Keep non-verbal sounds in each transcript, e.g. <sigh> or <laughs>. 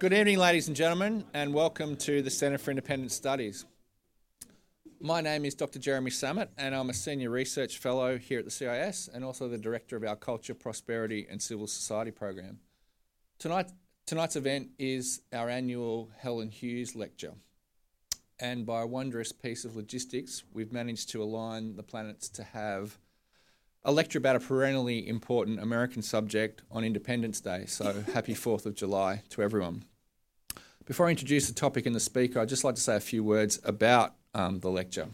Good evening, ladies and gentlemen, and welcome to the Centre for Independent Studies. My name is Dr. Jeremy Sammut, and I'm a Senior Research Fellow here at the CIS and also the Director of our Culture, Prosperity and Civil Society program. Tonight, tonight's event is our annual Helen Hughes Lecture. And by a wondrous piece of logistics, we've managed to align the planets to have a lecture about a perennially important American subject on Independence Day. So <laughs> happy 4th of July to everyone. Before I introduce the topic and the speaker, I'd just like to say a few words about um, the lecture.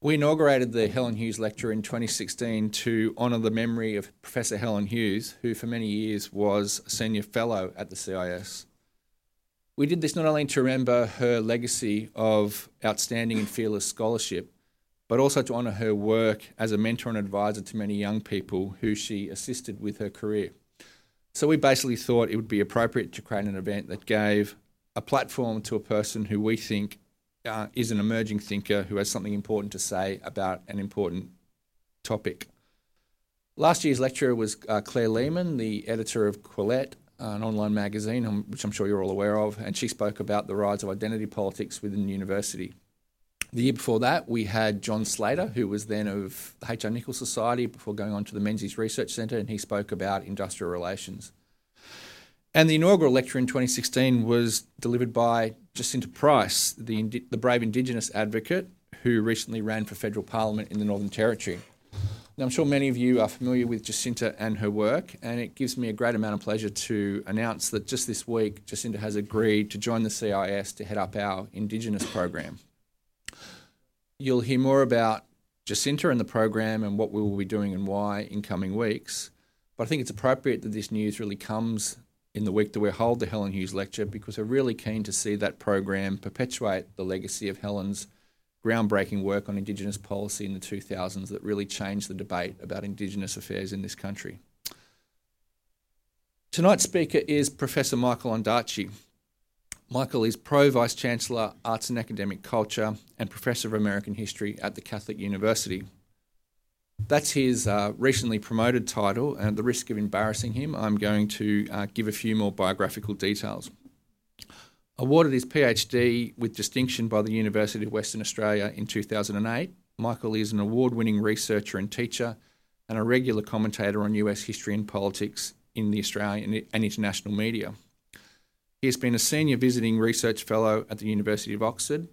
We inaugurated the Helen Hughes Lecture in 2016 to honour the memory of Professor Helen Hughes, who for many years was a senior fellow at the CIS. We did this not only to remember her legacy of outstanding and fearless scholarship, but also to honour her work as a mentor and advisor to many young people who she assisted with her career. So we basically thought it would be appropriate to create an event that gave a platform to a person who we think uh, is an emerging thinker who has something important to say about an important topic. Last year's lecturer was uh, Claire Lehmann, the editor of Quillette, an online magazine, um, which I'm sure you're all aware of, and she spoke about the rise of identity politics within the university. The year before that, we had John Slater, who was then of the H.R. Nicholls Society before going on to the Menzies Research Centre, and he spoke about industrial relations. And the inaugural lecture in 2016 was delivered by Jacinta Price, the, the brave Indigenous advocate who recently ran for federal parliament in the Northern Territory. Now, I'm sure many of you are familiar with Jacinta and her work, and it gives me a great amount of pleasure to announce that just this week, Jacinta has agreed to join the CIS to head up our Indigenous program. You'll hear more about Jacinta and the program and what we will be doing and why in coming weeks. But I think it's appropriate that this news really comes in the week that we hold the Helen Hughes lecture because we're really keen to see that program perpetuate the legacy of Helen's groundbreaking work on Indigenous policy in the 2000s that really changed the debate about Indigenous affairs in this country. Tonight's speaker is Professor Michael Ondaatje. Michael is Pro Vice Chancellor, Arts and Academic Culture, and Professor of American History at the Catholic University. That's his uh, recently promoted title, and at the risk of embarrassing him, I'm going to uh, give a few more biographical details. Awarded his PhD with distinction by the University of Western Australia in 2008, Michael is an award winning researcher and teacher and a regular commentator on US history and politics in the Australian and international media. He has been a senior visiting research fellow at the University of Oxford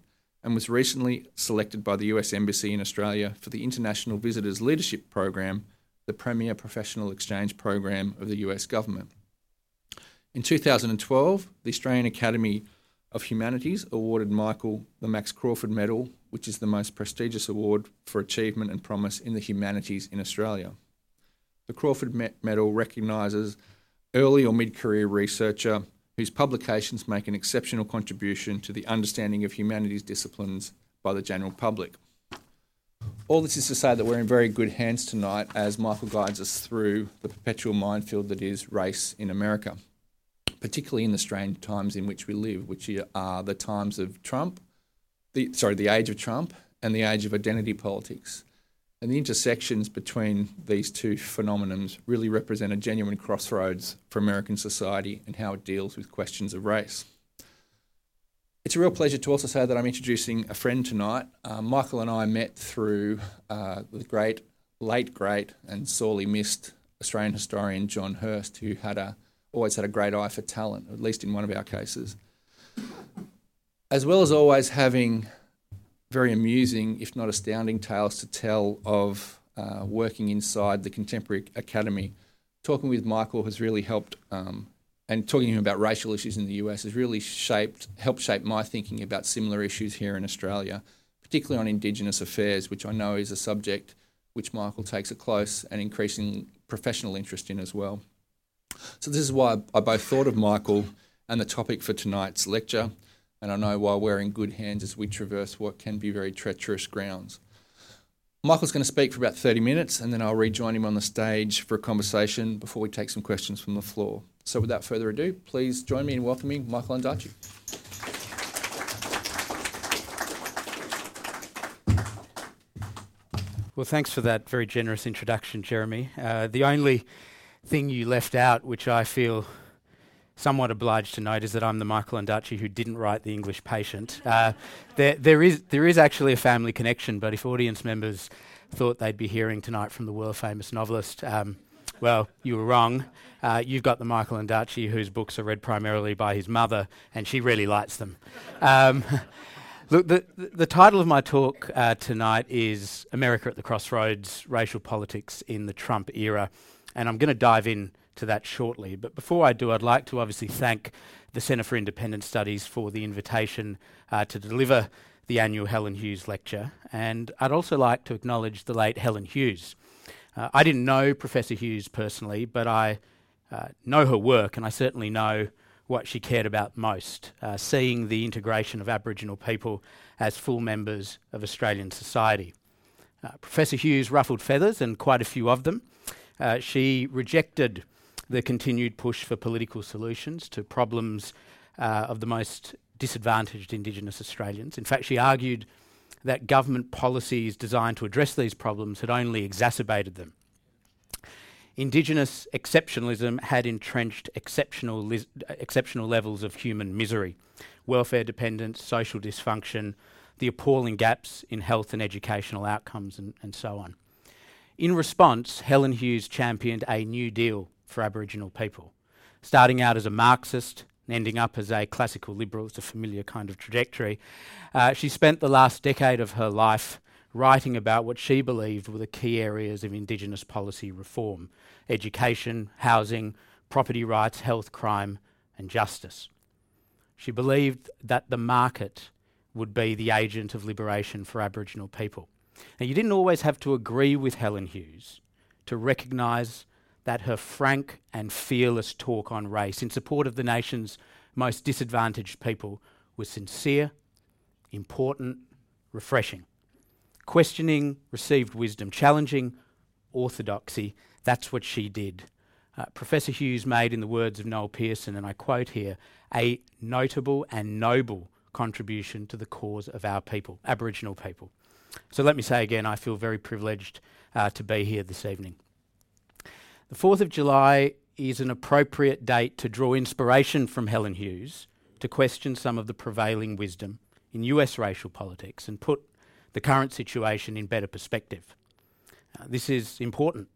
and was recently selected by the US Embassy in Australia for the International Visitors Leadership Program, the premier professional exchange program of the US government. In 2012, the Australian Academy of Humanities awarded Michael the Max Crawford Medal, which is the most prestigious award for achievement and promise in the humanities in Australia. The Crawford Medal recognises early or mid career researcher whose publications make an exceptional contribution to the understanding of humanities disciplines by the general public. All this is to say that we're in very good hands tonight as Michael guides us through the perpetual minefield that is race in America, particularly in the strange times in which we live, which are the times of Trump, the, sorry, the age of Trump and the age of identity politics. And the intersections between these two phenomenons really represent a genuine crossroads for American society and how it deals with questions of race. It's a real pleasure to also say that I'm introducing a friend tonight. Uh, Michael and I met through uh, the great, late great, and sorely missed Australian historian John Hirst, who had a, always had a great eye for talent, at least in one of our cases. As well as always having very amusing, if not astounding, tales to tell of uh, working inside the Contemporary Academy. Talking with Michael has really helped, um, and talking to him about racial issues in the US has really shaped, helped shape my thinking about similar issues here in Australia, particularly on Indigenous affairs, which I know is a subject which Michael takes a close and increasing professional interest in as well. So this is why I both thought of Michael and the topic for tonight's lecture and I know while we're in good hands as we traverse what can be very treacherous grounds. Michael's going to speak for about 30 minutes and then I'll rejoin him on the stage for a conversation before we take some questions from the floor. So without further ado, please join me in welcoming Michael Ondaatje. Well, thanks for that very generous introduction, Jeremy. Uh, the only thing you left out, which I feel somewhat obliged to note, is that I'm the Michael Ondaatje who didn't write The English Patient. <laughs> Uh, there, there, is, there is actually a family connection, but if audience members thought they'd be hearing tonight from the world famous novelist, um, well, you were wrong. Uh, you've got the Michael Ondaatje, whose books are read primarily by his mother, and she really likes them. Um, <laughs> look, the, the title of my talk uh, tonight is America at the Crossroads Racial Politics in the Trump Era, and I'm going to dive in to that shortly. But before I do, I'd like to obviously thank the Centre for Independent Studies for the invitation uh, to deliver the annual Helen Hughes Lecture, and I'd also like to acknowledge the late Helen Hughes. Uh, I didn't know Professor Hughes personally, but I uh, know her work, and I certainly know what she cared about most uh, seeing the integration of Aboriginal people as full members of Australian society. Uh, Professor Hughes ruffled feathers, and quite a few of them. Uh, she rejected the continued push for political solutions to problems uh, of the most disadvantaged Indigenous Australians. In fact, she argued that government policies designed to address these problems had only exacerbated them. Indigenous exceptionalism had entrenched exceptional, li- exceptional levels of human misery, welfare dependence, social dysfunction, the appalling gaps in health and educational outcomes, and, and so on. In response, Helen Hughes championed a New Deal for Aboriginal people, starting out as a Marxist and ending up as a classical liberal. It's a familiar kind of trajectory. Uh, she spent the last decade of her life writing about what she believed were the key areas of Indigenous policy reform education, housing, property rights, health, crime, and justice. She believed that the market would be the agent of liberation for Aboriginal people. Now, you didn't always have to agree with Helen Hughes to recognise that her frank and fearless talk on race in support of the nation's most disadvantaged people was sincere, important, refreshing. Questioning received wisdom, challenging orthodoxy. That's what she did. Uh, Professor Hughes made, in the words of Noel Pearson, and I quote here, a notable and noble contribution to the cause of our people, Aboriginal people. So let me say again, I feel very privileged uh, to be here this evening. The 4th of July is an appropriate date to draw inspiration from Helen Hughes to question some of the prevailing wisdom in US racial politics and put the current situation in better perspective. Uh, this is important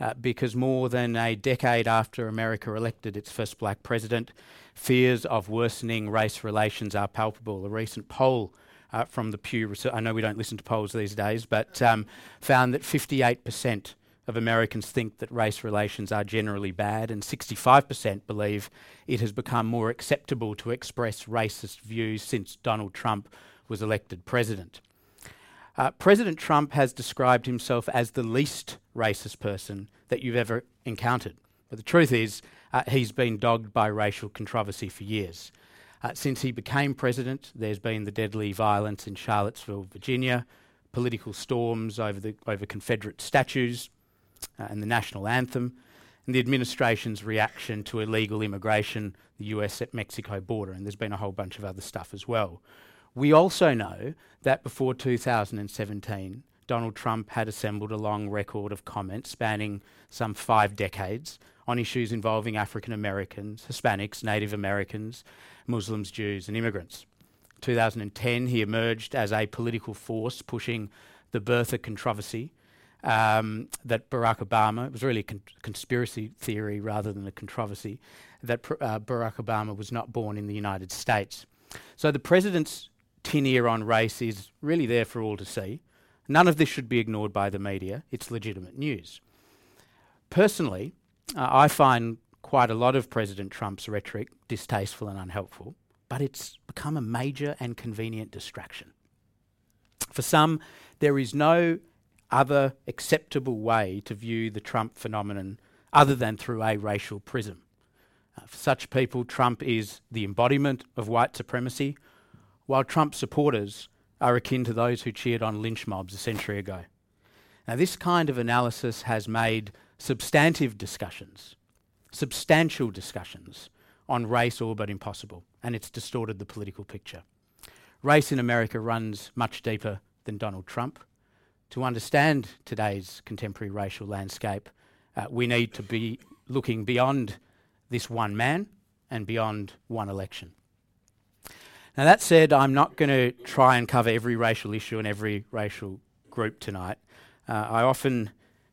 uh, because more than a decade after America elected its first black president, fears of worsening race relations are palpable. A recent poll uh, from the Pew Research, I know we don't listen to polls these days, but um, found that 58% of Americans think that race relations are generally bad, and 65% believe it has become more acceptable to express racist views since Donald Trump was elected president. Uh, president Trump has described himself as the least racist person that you've ever encountered. But the truth is, uh, he's been dogged by racial controversy for years. Uh, since he became president, there's been the deadly violence in Charlottesville, Virginia, political storms over, the, over Confederate statues, uh, and the national anthem, and the administration's reaction to illegal immigration, the US Mexico border, and there's been a whole bunch of other stuff as well. We also know that before 2017, Donald Trump had assembled a long record of comments spanning some five decades on issues involving African Americans, Hispanics, Native Americans, Muslims, Jews, and immigrants. 2010, he emerged as a political force pushing the birther controversy um, that Barack Obama, it was really a con- conspiracy theory rather than a controversy, that pr- uh, Barack Obama was not born in the United States. So the president's ear on race is really there for all to see. None of this should be ignored by the media. It's legitimate news. Personally, uh, I find quite a lot of President Trump's rhetoric distasteful and unhelpful, but it's become a major and convenient distraction. For some, there is no other acceptable way to view the Trump phenomenon other than through a racial prism. Uh, for such people, Trump is the embodiment of white supremacy, while Trump supporters are akin to those who cheered on lynch mobs a century ago. Now, this kind of analysis has made substantive discussions, substantial discussions on race all but impossible, and it's distorted the political picture. Race in America runs much deeper than Donald Trump to understand today's contemporary racial landscape, uh, we need to be looking beyond this one man and beyond one election. Now, that said, I'm not going to try and cover every racial issue and every racial group tonight. Uh, I often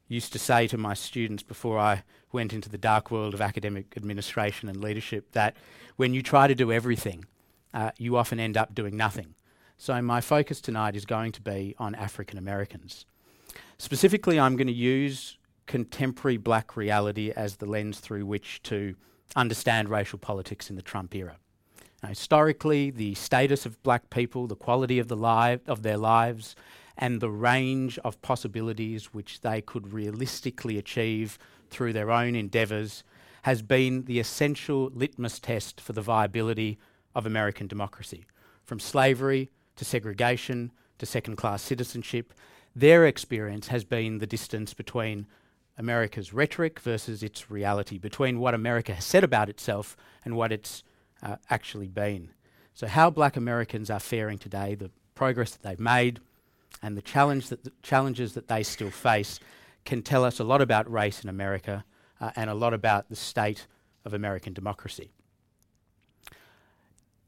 used to say to my students before I went into the dark world of academic administration and leadership that when you try to do everything, uh, you often end up doing nothing. So, my focus tonight is going to be on African Americans. Specifically, I'm going to use contemporary black reality as the lens through which to understand racial politics in the Trump era. Now, historically, the status of black people, the quality of, the li- of their lives, and the range of possibilities which they could realistically achieve through their own endeavours has been the essential litmus test for the viability of American democracy. From slavery to segregation to second class citizenship, their experience has been the distance between America's rhetoric versus its reality, between what America has said about itself and what it's uh, actually been. So, how black Americans are faring today, the progress that they've made, and the, challenge that the challenges that they still face can tell us a lot about race in America uh, and a lot about the state of American democracy.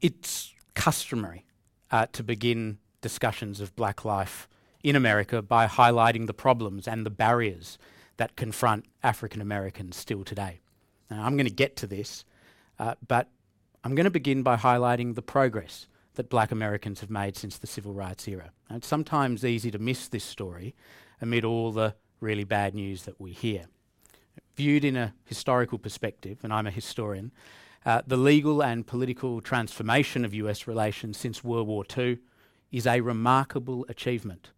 It's customary uh, to begin discussions of black life in America by highlighting the problems and the barriers that confront African Americans still today. Now, I'm going to get to this, uh, but I'm going to begin by highlighting the progress that black Americans have made since the civil rights era. Now, it's sometimes easy to miss this story amid all the really bad news that we hear. Viewed in a historical perspective, and I'm a historian, uh, the legal and political transformation of US relations since World War II is a remarkable achievement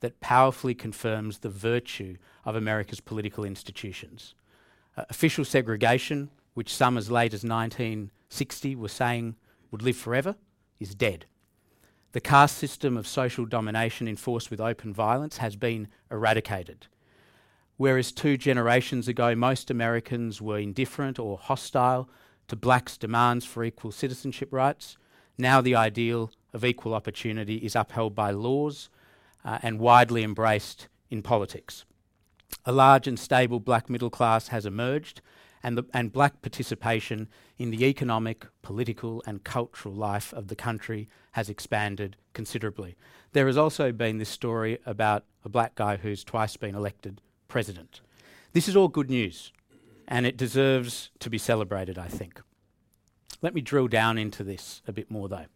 that powerfully confirms the virtue of America's political institutions. Uh, official segregation, which some as late as 1960 were saying would live forever, is dead. The caste system of social domination enforced with open violence has been eradicated. Whereas two generations ago, most Americans were indifferent or hostile to blacks' demands for equal citizenship rights, now the ideal of equal opportunity is upheld by laws uh, and widely embraced in politics. A large and stable black middle class has emerged, and, the, and black participation in the economic, political, and cultural life of the country has expanded considerably. There has also been this story about a black guy who's twice been elected president. This is all good news, and it deserves to be celebrated, I think. Let me drill down into this a bit more, though.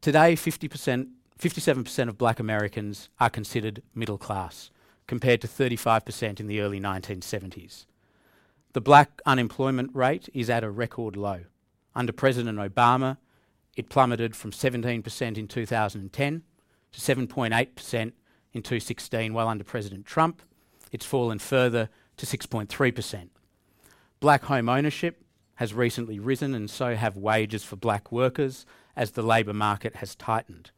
Today, 50%, 57% of black Americans are considered middle class, compared to 35% in the early 1970s. The black unemployment rate is at a record low. Under President Obama, it plummeted from 17% in 2010 to 7.8% in 2016, while under President Trump, it's fallen further to 6.3%. Black home ownership has recently risen, and so have wages for black workers as the labour market has tightened.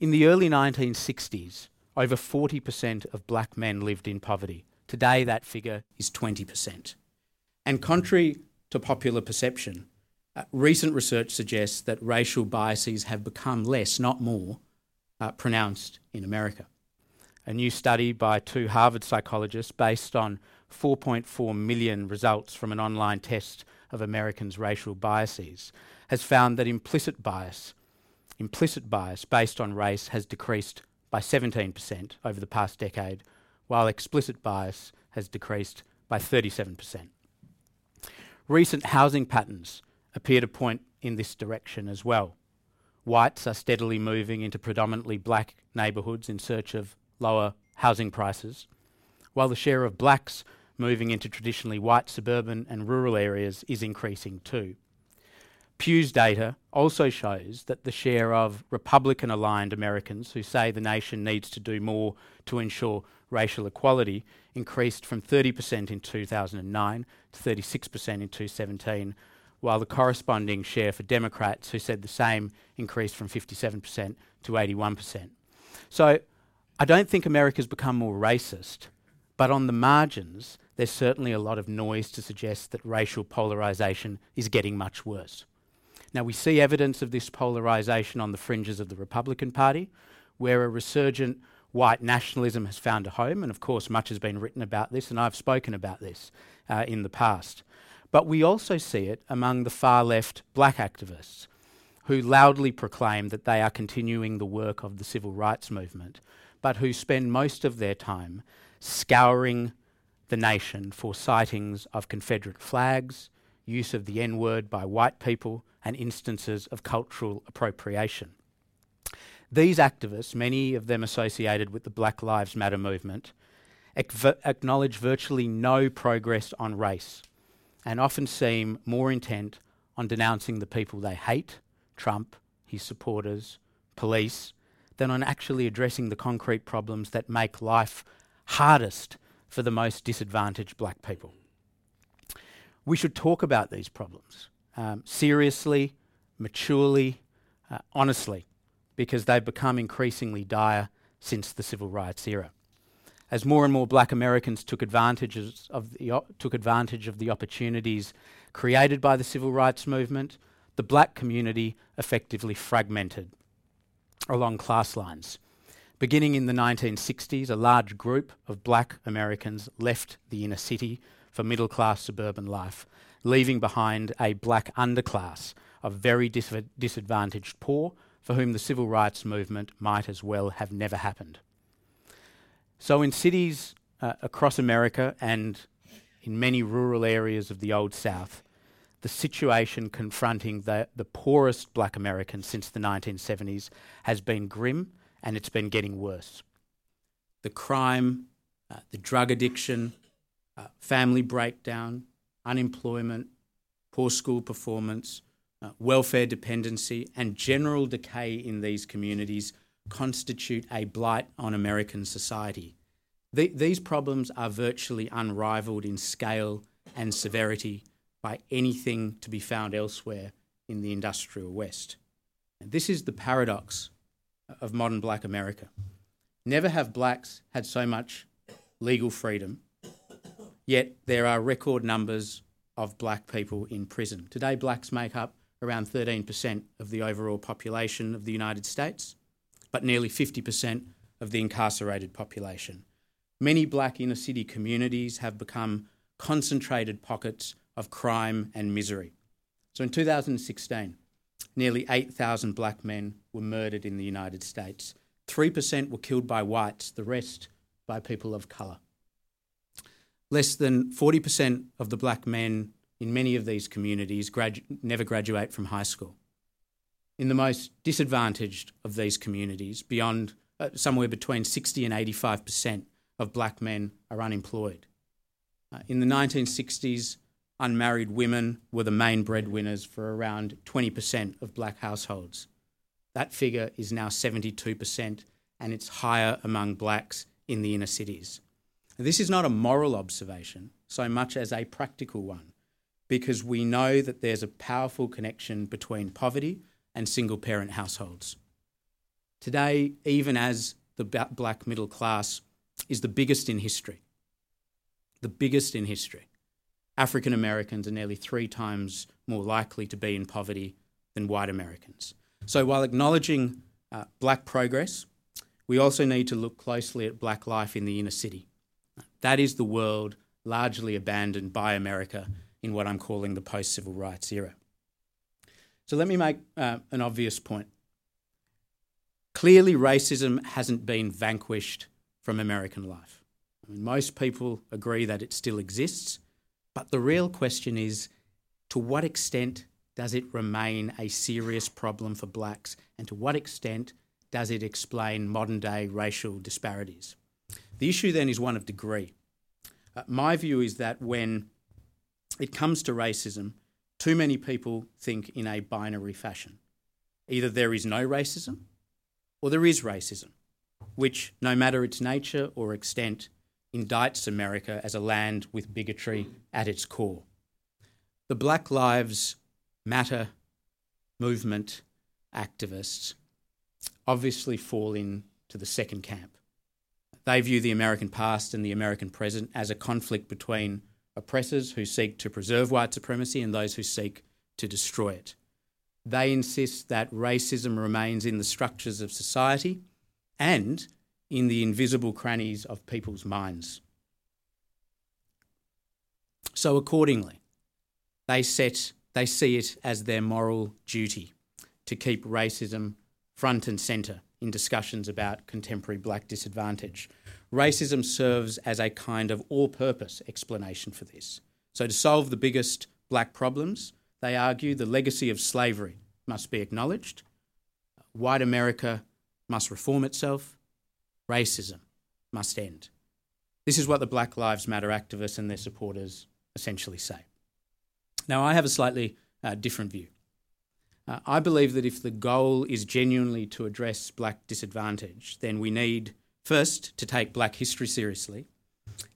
In the early 1960s, over 40% of black men lived in poverty. Today, that figure is 20%. And contrary to popular perception, uh, recent research suggests that racial biases have become less, not more, uh, pronounced in America. A new study by two Harvard psychologists based on 4.4 million results from an online test of Americans' racial biases has found that implicit bias, implicit bias based on race has decreased by 17% over the past decade, while explicit bias has decreased by 37%. Recent housing patterns appear to point in this direction as well. Whites are steadily moving into predominantly black neighbourhoods in search of lower housing prices, while the share of blacks moving into traditionally white suburban and rural areas is increasing too. Pew's data also shows that the share of Republican aligned Americans who say the nation needs to do more to ensure racial equality increased from 30% in 2009 to 36% in 2017, while the corresponding share for Democrats who said the same increased from 57% to 81%. So I don't think America's become more racist, but on the margins, there's certainly a lot of noise to suggest that racial polarisation is getting much worse. Now, we see evidence of this polarisation on the fringes of the Republican Party, where a resurgent white nationalism has found a home, and of course, much has been written about this, and I've spoken about this uh, in the past. But we also see it among the far left black activists who loudly proclaim that they are continuing the work of the civil rights movement, but who spend most of their time scouring the nation for sightings of Confederate flags, use of the N word by white people, and instances of cultural appropriation. These activists, many of them associated with the Black Lives Matter movement, acknowledge virtually no progress on race and often seem more intent on denouncing the people they hate, Trump, his supporters, police, than on actually addressing the concrete problems that make life hardest for the most disadvantaged black people. We should talk about these problems um, seriously, maturely, uh, honestly, because they've become increasingly dire since the civil rights era. As more and more black Americans took, advantages of the, took advantage of the opportunities created by the civil rights movement, the black community effectively fragmented along class lines. Beginning in the 1960s, a large group of black Americans left the inner city for middle class suburban life, leaving behind a black underclass of very dis- disadvantaged poor for whom the civil rights movement might as well have never happened. So, in cities uh, across America and in many rural areas of the Old South, the situation confronting the, the poorest black Americans since the 1970s has been grim and it's been getting worse. The crime, uh, the drug addiction, uh, family breakdown, unemployment, poor school performance, uh, welfare dependency, and general decay in these communities constitute a blight on American society. The, these problems are virtually unrivaled in scale and severity by anything to be found elsewhere in the industrial West. And this is the paradox of modern black America. Never have blacks had so much legal freedom, yet there are record numbers of black people in prison. Today, blacks make up around 13% of the overall population of the United States, but nearly 50% of the incarcerated population. Many black inner city communities have become concentrated pockets of crime and misery. So in 2016, nearly 8,000 black men were murdered in the United States. 3% were killed by whites, the rest by people of colour. Less than 40% of the black men in many of these communities gradu- never graduate from high school. In the most disadvantaged of these communities, beyond uh, somewhere between 60 and 85% of black men are unemployed. Uh, in the 1960s, unmarried women were the main breadwinners for around 20% of black households. That figure is now 72%, and it's higher among blacks in the inner cities. This is not a moral observation so much as a practical one, because we know that there's a powerful connection between poverty and single parent households. Today, even as the black middle class is the biggest in history, the biggest in history, African Americans are nearly three times more likely to be in poverty than white Americans. So while acknowledging uh, black progress, we also need to look closely at black life in the inner city. That is the world largely abandoned by America in what I'm calling the post civil rights era. So let me make uh, an obvious point. Clearly, racism hasn't been vanquished from American life. I mean, most people agree that it still exists, but the real question is to what extent does it remain a serious problem for blacks, and to what extent does it explain modern day racial disparities? The issue then is one of degree. Uh, my view is that when it comes to racism, too many people think in a binary fashion. Either there is no racism or there is racism, which, no matter its nature or extent, indicts America as a land with bigotry at its core. The Black Lives Matter movement activists obviously fall into the second camp. They view the American past and the American present as a conflict between oppressors who seek to preserve white supremacy and those who seek to destroy it. They insist that racism remains in the structures of society and in the invisible crannies of people's minds. So, accordingly, they, set, they see it as their moral duty to keep racism front and centre in discussions about contemporary black disadvantage. Racism serves as a kind of all purpose explanation for this. So, to solve the biggest black problems, they argue the legacy of slavery must be acknowledged, white America must reform itself, racism must end. This is what the Black Lives Matter activists and their supporters essentially say. Now, I have a slightly uh, different view. Uh, I believe that if the goal is genuinely to address black disadvantage, then we need first to take black history seriously,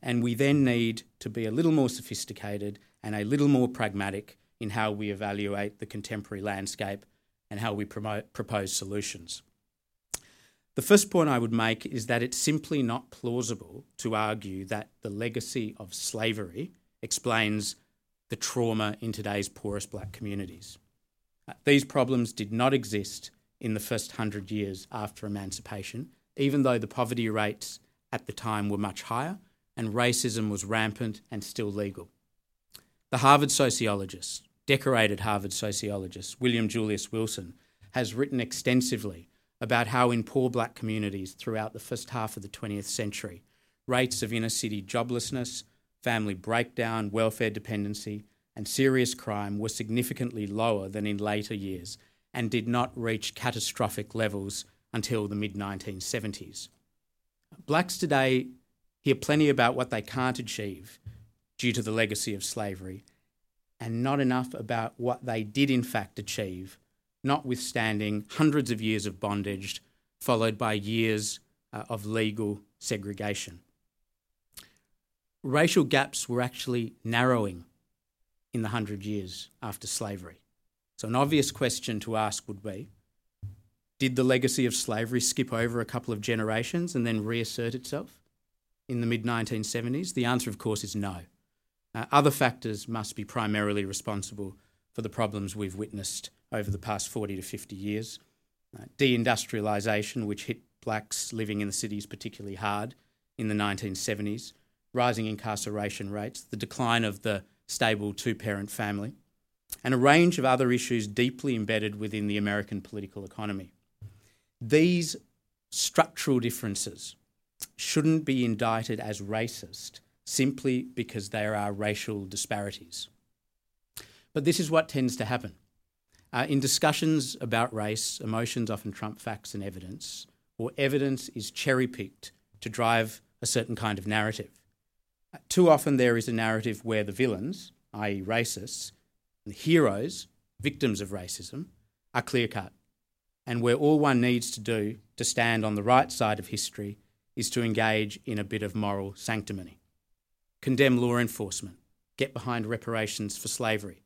and we then need to be a little more sophisticated and a little more pragmatic in how we evaluate the contemporary landscape and how we promote, propose solutions. The first point I would make is that it's simply not plausible to argue that the legacy of slavery explains the trauma in today's poorest black communities. Uh, these problems did not exist in the first hundred years after emancipation, even though the poverty rates at the time were much higher and racism was rampant and still legal. The Harvard sociologist, decorated Harvard sociologist, William Julius Wilson, has written extensively about how in poor black communities throughout the first half of the 20th century, rates of inner city joblessness, family breakdown, welfare dependency, and serious crime were significantly lower than in later years and did not reach catastrophic levels until the mid 1970s. Blacks today hear plenty about what they can't achieve due to the legacy of slavery, and not enough about what they did in fact achieve, notwithstanding hundreds of years of bondage followed by years uh, of legal segregation racial gaps were actually narrowing in the hundred years after slavery. So, an obvious question to ask would be Did the legacy of slavery skip over a couple of generations and then reassert itself in the mid 1970s? The answer, of course, is no. Uh, other factors must be primarily responsible for the problems we've witnessed over the past 40 to 50 years. Uh, deindustrialisation, which hit blacks living in the cities particularly hard in the 1970s, rising incarceration rates, the decline of the stable two parent family, and a range of other issues deeply embedded within the American political economy. These structural differences shouldn't be indicted as racist simply because there are racial disparities. But this is what tends to happen. Uh, in discussions about race, emotions often trump facts and evidence, or evidence is cherry picked to drive a certain kind of narrative. Too often there is a narrative where the villains, i.e., racists, and the heroes, victims of racism, are clear cut, and where all one needs to do to stand on the right side of history is to engage in a bit of moral sanctimony. Condemn law enforcement, get behind reparations for slavery,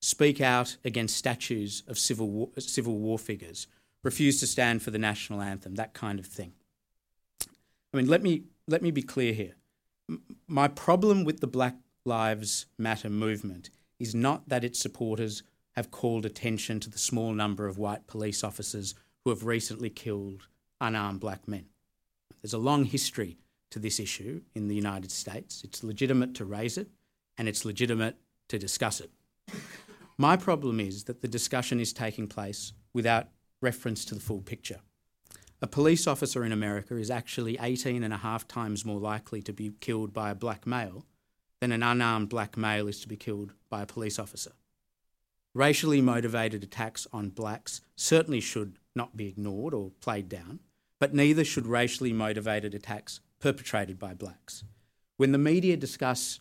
speak out against statues of civil war, civil war figures, refuse to stand for the national anthem, that kind of thing. I mean, let me, let me be clear here my problem with the Black Lives Matter movement is not that its supporters have called attention to the small number of white police officers who have recently killed unarmed black men. There's a long history to this issue in the United States. It's legitimate to raise it and it's legitimate to discuss it. My problem is that the discussion is taking place without reference to the full picture. A police officer in America is actually 18 and a half times more likely to be killed by a black male than an unarmed black male is to be killed by a police officer. Racially motivated attacks on blacks certainly should not be ignored or played down, but neither should racially motivated attacks perpetrated by blacks. When the media discuss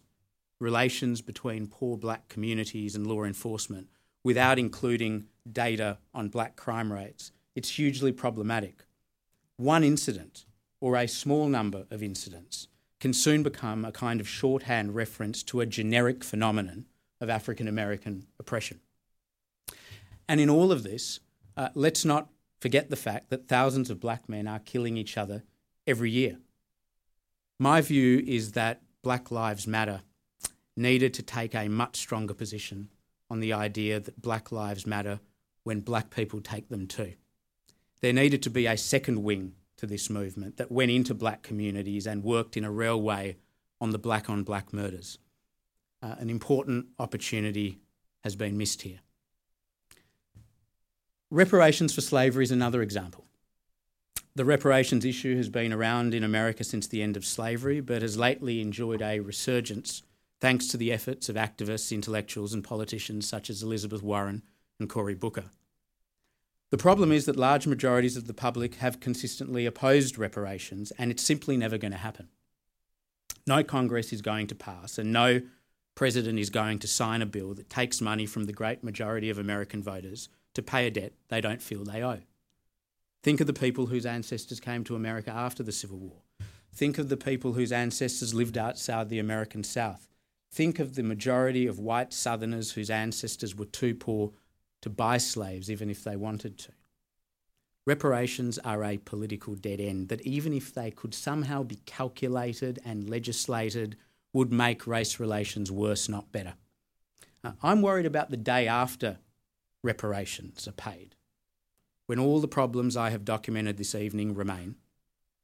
relations between poor black communities and law enforcement without including data on black crime rates, it's hugely problematic one incident or a small number of incidents can soon become a kind of shorthand reference to a generic phenomenon of African American oppression. And in all of this, uh, let's not forget the fact that thousands of black men are killing each other every year. My view is that Black Lives Matter needed to take a much stronger position on the idea that Black Lives Matter when black people take them too there needed to be a second wing to this movement that went into black communities and worked in a real way on the black on black murders. Uh, an important opportunity has been missed here. Reparations for slavery is another example. The reparations issue has been around in America since the end of slavery, but has lately enjoyed a resurgence thanks to the efforts of activists, intellectuals, and politicians such as Elizabeth Warren and Cory Booker. The problem is that large majorities of the public have consistently opposed reparations, and it's simply never going to happen. No Congress is going to pass, and no president is going to sign a bill that takes money from the great majority of American voters to pay a debt they don't feel they owe. Think of the people whose ancestors came to America after the Civil War. Think of the people whose ancestors lived outside the American South. Think of the majority of white Southerners whose ancestors were too poor to buy slaves even if they wanted to. Reparations are a political dead end that, even if they could somehow be calculated and legislated, would make race relations worse, not better. Uh, I'm worried about the day after reparations are paid, when all the problems I have documented this evening remain,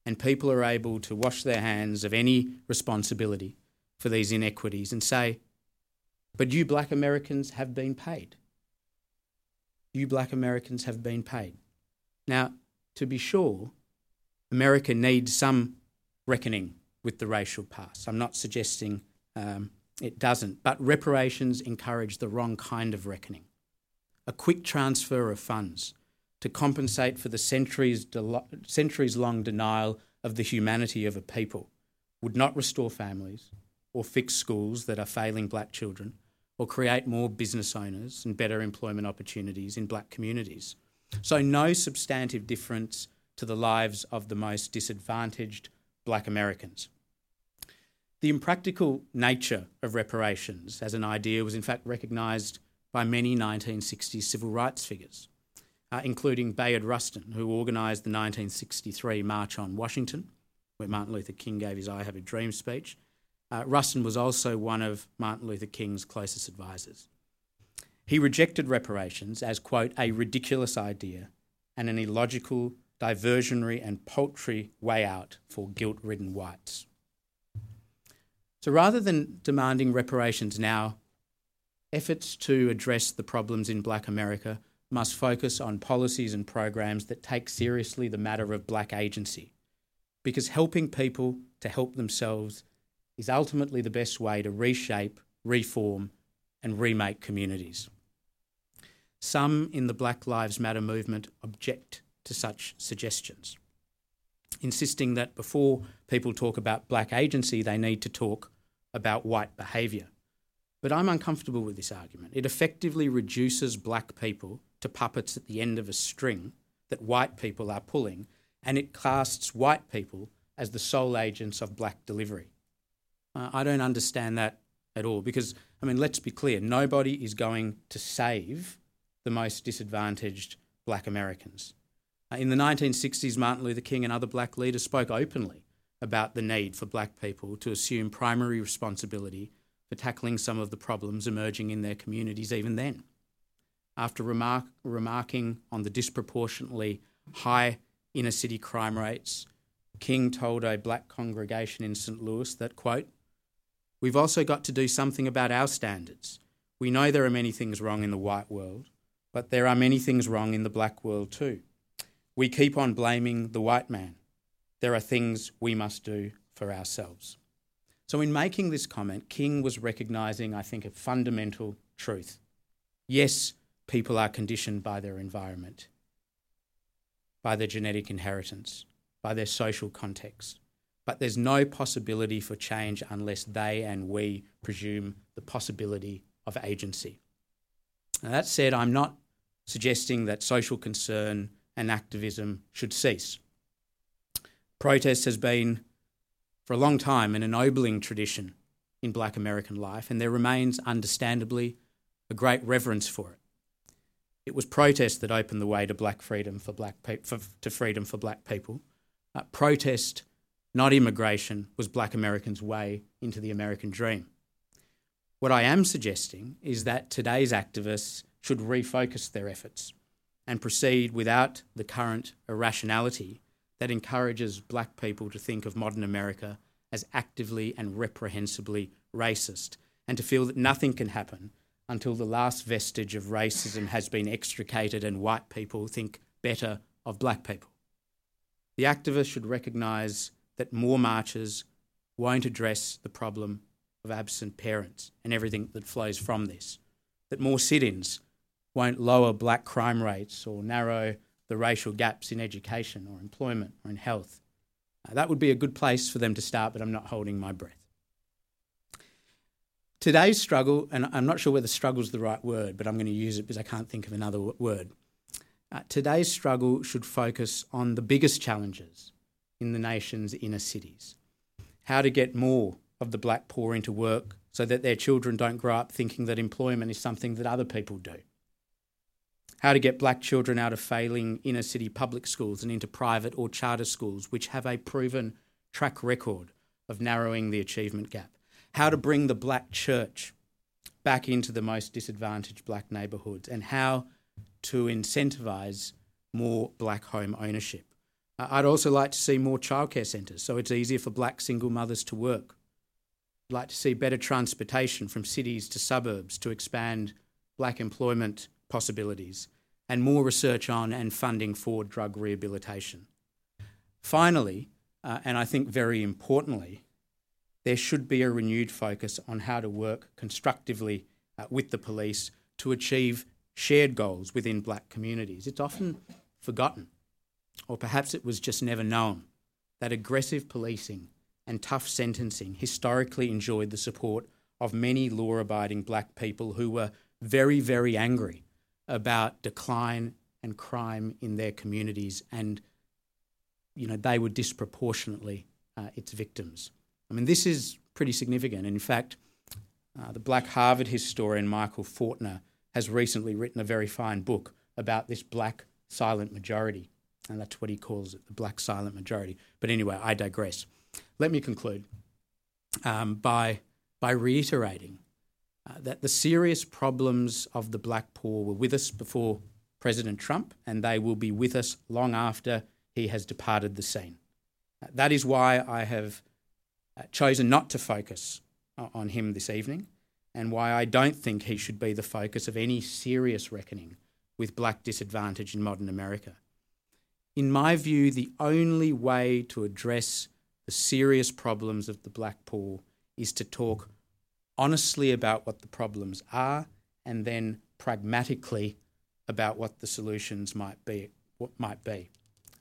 and people are able to wash their hands of any responsibility for these inequities and say, But you black Americans have been paid you black Americans have been paid. Now, to be sure, America needs some reckoning with the racial past. I'm not suggesting um, it doesn't, but reparations encourage the wrong kind of reckoning. A quick transfer of funds to compensate for the centuries, centuries long denial of the humanity of a people would not restore families or fix schools that are failing black children or create more business owners and better employment opportunities in black communities. So, no substantive difference to the lives of the most disadvantaged black Americans. The impractical nature of reparations as an idea was in fact recognised by many 1960s civil rights figures, uh, including Bayard Rustin, who organised the 1963 March on Washington, where Martin Luther King gave his I Have a Dream speech, uh, Rustin was also one of Martin Luther King's closest advisors. He rejected reparations as, quote, a ridiculous idea and an illogical, diversionary, and paltry way out for guilt ridden whites. So rather than demanding reparations now, efforts to address the problems in black America must focus on policies and programs that take seriously the matter of black agency. Because helping people to help themselves is ultimately the best way to reshape, reform, and remake communities. Some in the Black Lives Matter movement object to such suggestions, insisting that before people talk about black agency, they need to talk about white behaviour. But I'm uncomfortable with this argument. It effectively reduces black people to puppets at the end of a string that white people are pulling, and it casts white people as the sole agents of black delivery. Uh, I don't understand that at all because, I mean, let's be clear nobody is going to save the most disadvantaged black Americans. Uh, in the 1960s, Martin Luther King and other black leaders spoke openly about the need for black people to assume primary responsibility for tackling some of the problems emerging in their communities even then. After remark, remarking on the disproportionately high inner city crime rates, King told a black congregation in St. Louis that, quote, We've also got to do something about our standards. We know there are many things wrong in the white world, but there are many things wrong in the black world too. We keep on blaming the white man. There are things we must do for ourselves. So, in making this comment, King was recognising, I think, a fundamental truth. Yes, people are conditioned by their environment, by their genetic inheritance, by their social context but there's no possibility for change unless they and we presume the possibility of agency. Now, that said, I'm not suggesting that social concern and activism should cease. Protest has been, for a long time, an ennobling tradition in black American life, and there remains, understandably, a great reverence for it. It was protest that opened the way to black freedom for black pe- for, to freedom for black people. Uh, protest not immigration, was black Americans' way into the American dream. What I am suggesting is that today's activists should refocus their efforts and proceed without the current irrationality that encourages black people to think of modern America as actively and reprehensibly racist and to feel that nothing can happen until the last vestige of racism has been extricated and white people think better of black people. The activists should recognise that more marches won't address the problem of absent parents and everything that flows from this, that more sit ins won't lower black crime rates or narrow the racial gaps in education or employment or in health. Uh, that would be a good place for them to start, but I'm not holding my breath. Today's struggle, and I'm not sure whether struggle is the right word, but I'm going to use it because I can't think of another word. Uh, today's struggle should focus on the biggest challenges in the nation's inner cities. How to get more of the black poor into work so that their children don't grow up thinking that employment is something that other people do how to get black children out of failing inner city public schools and into private or charter schools, which have a proven track record of narrowing the achievement gap, how to bring the black church back into the most disadvantaged black neighbourhoods, and how to incentivise more black home ownership. Uh, I'd also like to see more childcare centres so it's easier for black single mothers to work. I'd like to see better transportation from cities to suburbs to expand black employment possibilities, and more research on and funding for drug rehabilitation. Finally, uh, and I think very importantly, there should be a renewed focus on how to work constructively uh, with the police to achieve shared goals within black communities. It's often forgotten, or perhaps it was just never known, that aggressive policing and tough sentencing historically enjoyed the support of many law abiding black people who were very, very angry about decline and crime in their communities, and you know they were disproportionately uh, its victims. I mean, this is pretty significant. In fact, uh, the Black Harvard historian Michael Fortner has recently written a very fine book about this black silent majority, and that's what he calls it, the black silent majority. But anyway, I digress. Let me conclude um, by by reiterating uh, that the serious problems of the black poor were with us before President Trump, and they will be with us long after he has departed the scene. Uh, that is why I have uh, chosen not to focus on him this evening, and why I don't think he should be the focus of any serious reckoning with black disadvantage in modern America. In my view, the only way to address the serious problems of the black poor is to talk honestly about what the problems are and then pragmatically about what the solutions might be. What might be.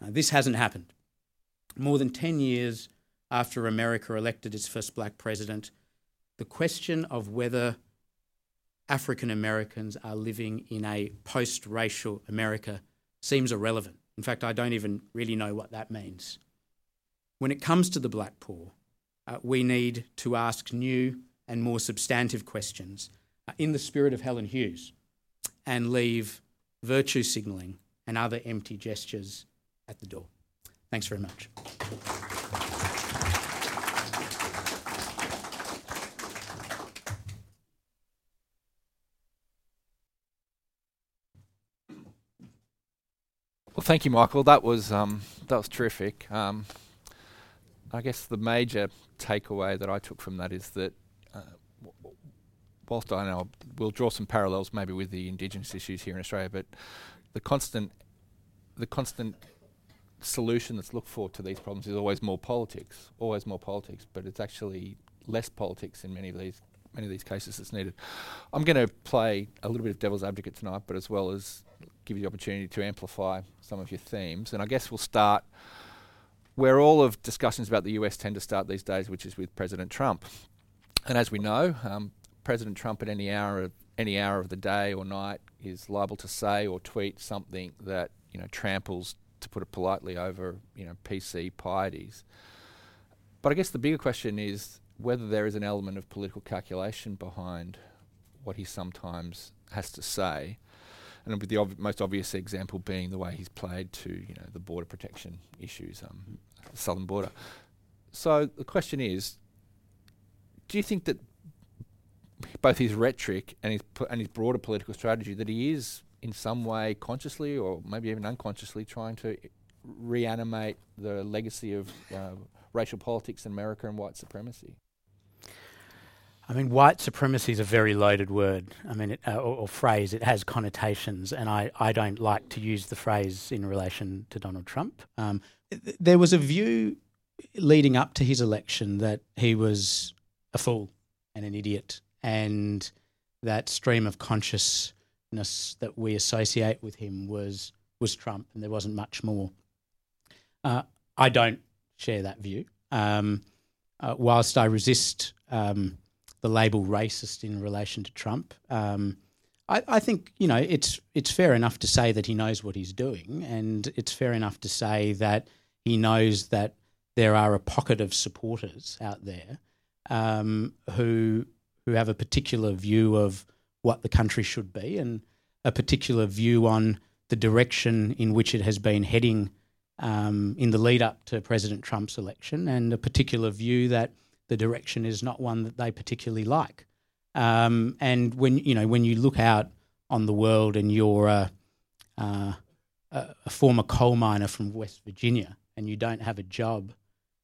Uh, this hasn't happened. More than 10 years after America elected its first black president, the question of whether African Americans are living in a post racial America seems irrelevant. In fact, I don't even really know what that means. When it comes to the black poor, uh, we need to ask new and more substantive questions uh, in the spirit of Helen Hughes and leave virtue signalling and other empty gestures at the door. Thanks very much. Well, thank you, Michael. That was um, that was terrific. Um, I guess the major takeaway that I took from that is that whilst I know we'll draw some parallels maybe with the Indigenous issues here in Australia, but the constant, the constant solution that's looked for to these problems is always more politics, always more politics. But it's actually less politics in many of these many of these cases that's needed. I'm going to play a little bit of devil's advocate tonight, but as well as give you the opportunity to amplify some of your themes. And I guess we'll start where all of discussions about the US tend to start these days, which is with President Trump. And as we know, um, President Trump at any hour of any hour of the day or night is liable to say or tweet something that you know tramples, to put it politely, over you know PC pieties. But I guess the bigger question is whether there is an element of political calculation behind what he sometimes has to say, and with the ob- most obvious example being the way he's played to you know the border protection issues, um, the southern border. So the question is, do you think that both his rhetoric and his and his broader political strategy that he is in some way consciously or maybe even unconsciously trying to reanimate the legacy of uh, racial politics in America and white supremacy? I mean, white supremacy is a very loaded word. I mean, it, uh, or, or, phrase. It has connotations, and I, I don't like to use the phrase in relation to Donald Trump. Um, th- there was a view leading up to his election that he was a fool and an idiot, and that stream of consciousness that we associate with him was was Trump, and there wasn't much more. Uh, I don't share that view. Um, uh, whilst I resist um, the label racist in relation to Trump, um, I, I, think you know it's it's fair enough to say that he knows what he's doing, and it's fair enough to say that he knows that there are a pocket of supporters out there um, who who have a particular view of what the country should be and a particular view on the direction in which it has been heading um, in the lead up to President Trump's election, and a particular view that the direction is not one that they particularly like. Um, and when you know when you look out on the world and you're a, uh, a former coal miner from West Virginia and you don't have a job,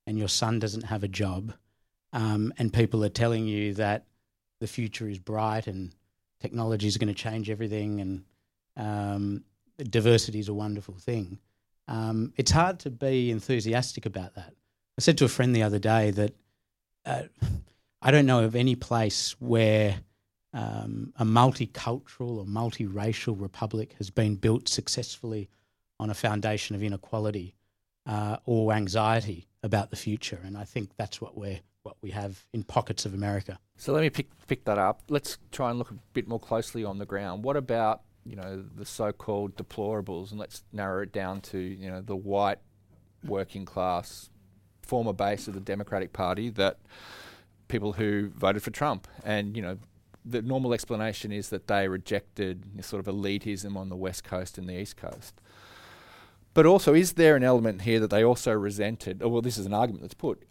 and your son doesn't have a job, um, and people are telling you that the future is bright and technology is going to change everything and um, diversity is a wonderful thing. Um, it's hard to be enthusiastic about that. I said to a friend the other day that uh, I don't know of any place where um, a multicultural or multiracial republic has been built successfully on a foundation of inequality uh, or anxiety about the future. And I think that's what we're what we have in pockets of America. So let me pick pick that up. Let's try and look a bit more closely on the ground. What about you know the so-called deplorables, and let's narrow it down to you know the white working class former base of the Democratic Party that people who voted for Trump, and you know the normal explanation is that they rejected sort of elitism on the west coast and the east coast. But also, is there an element here that they also resented? Or well, this is an argument that's put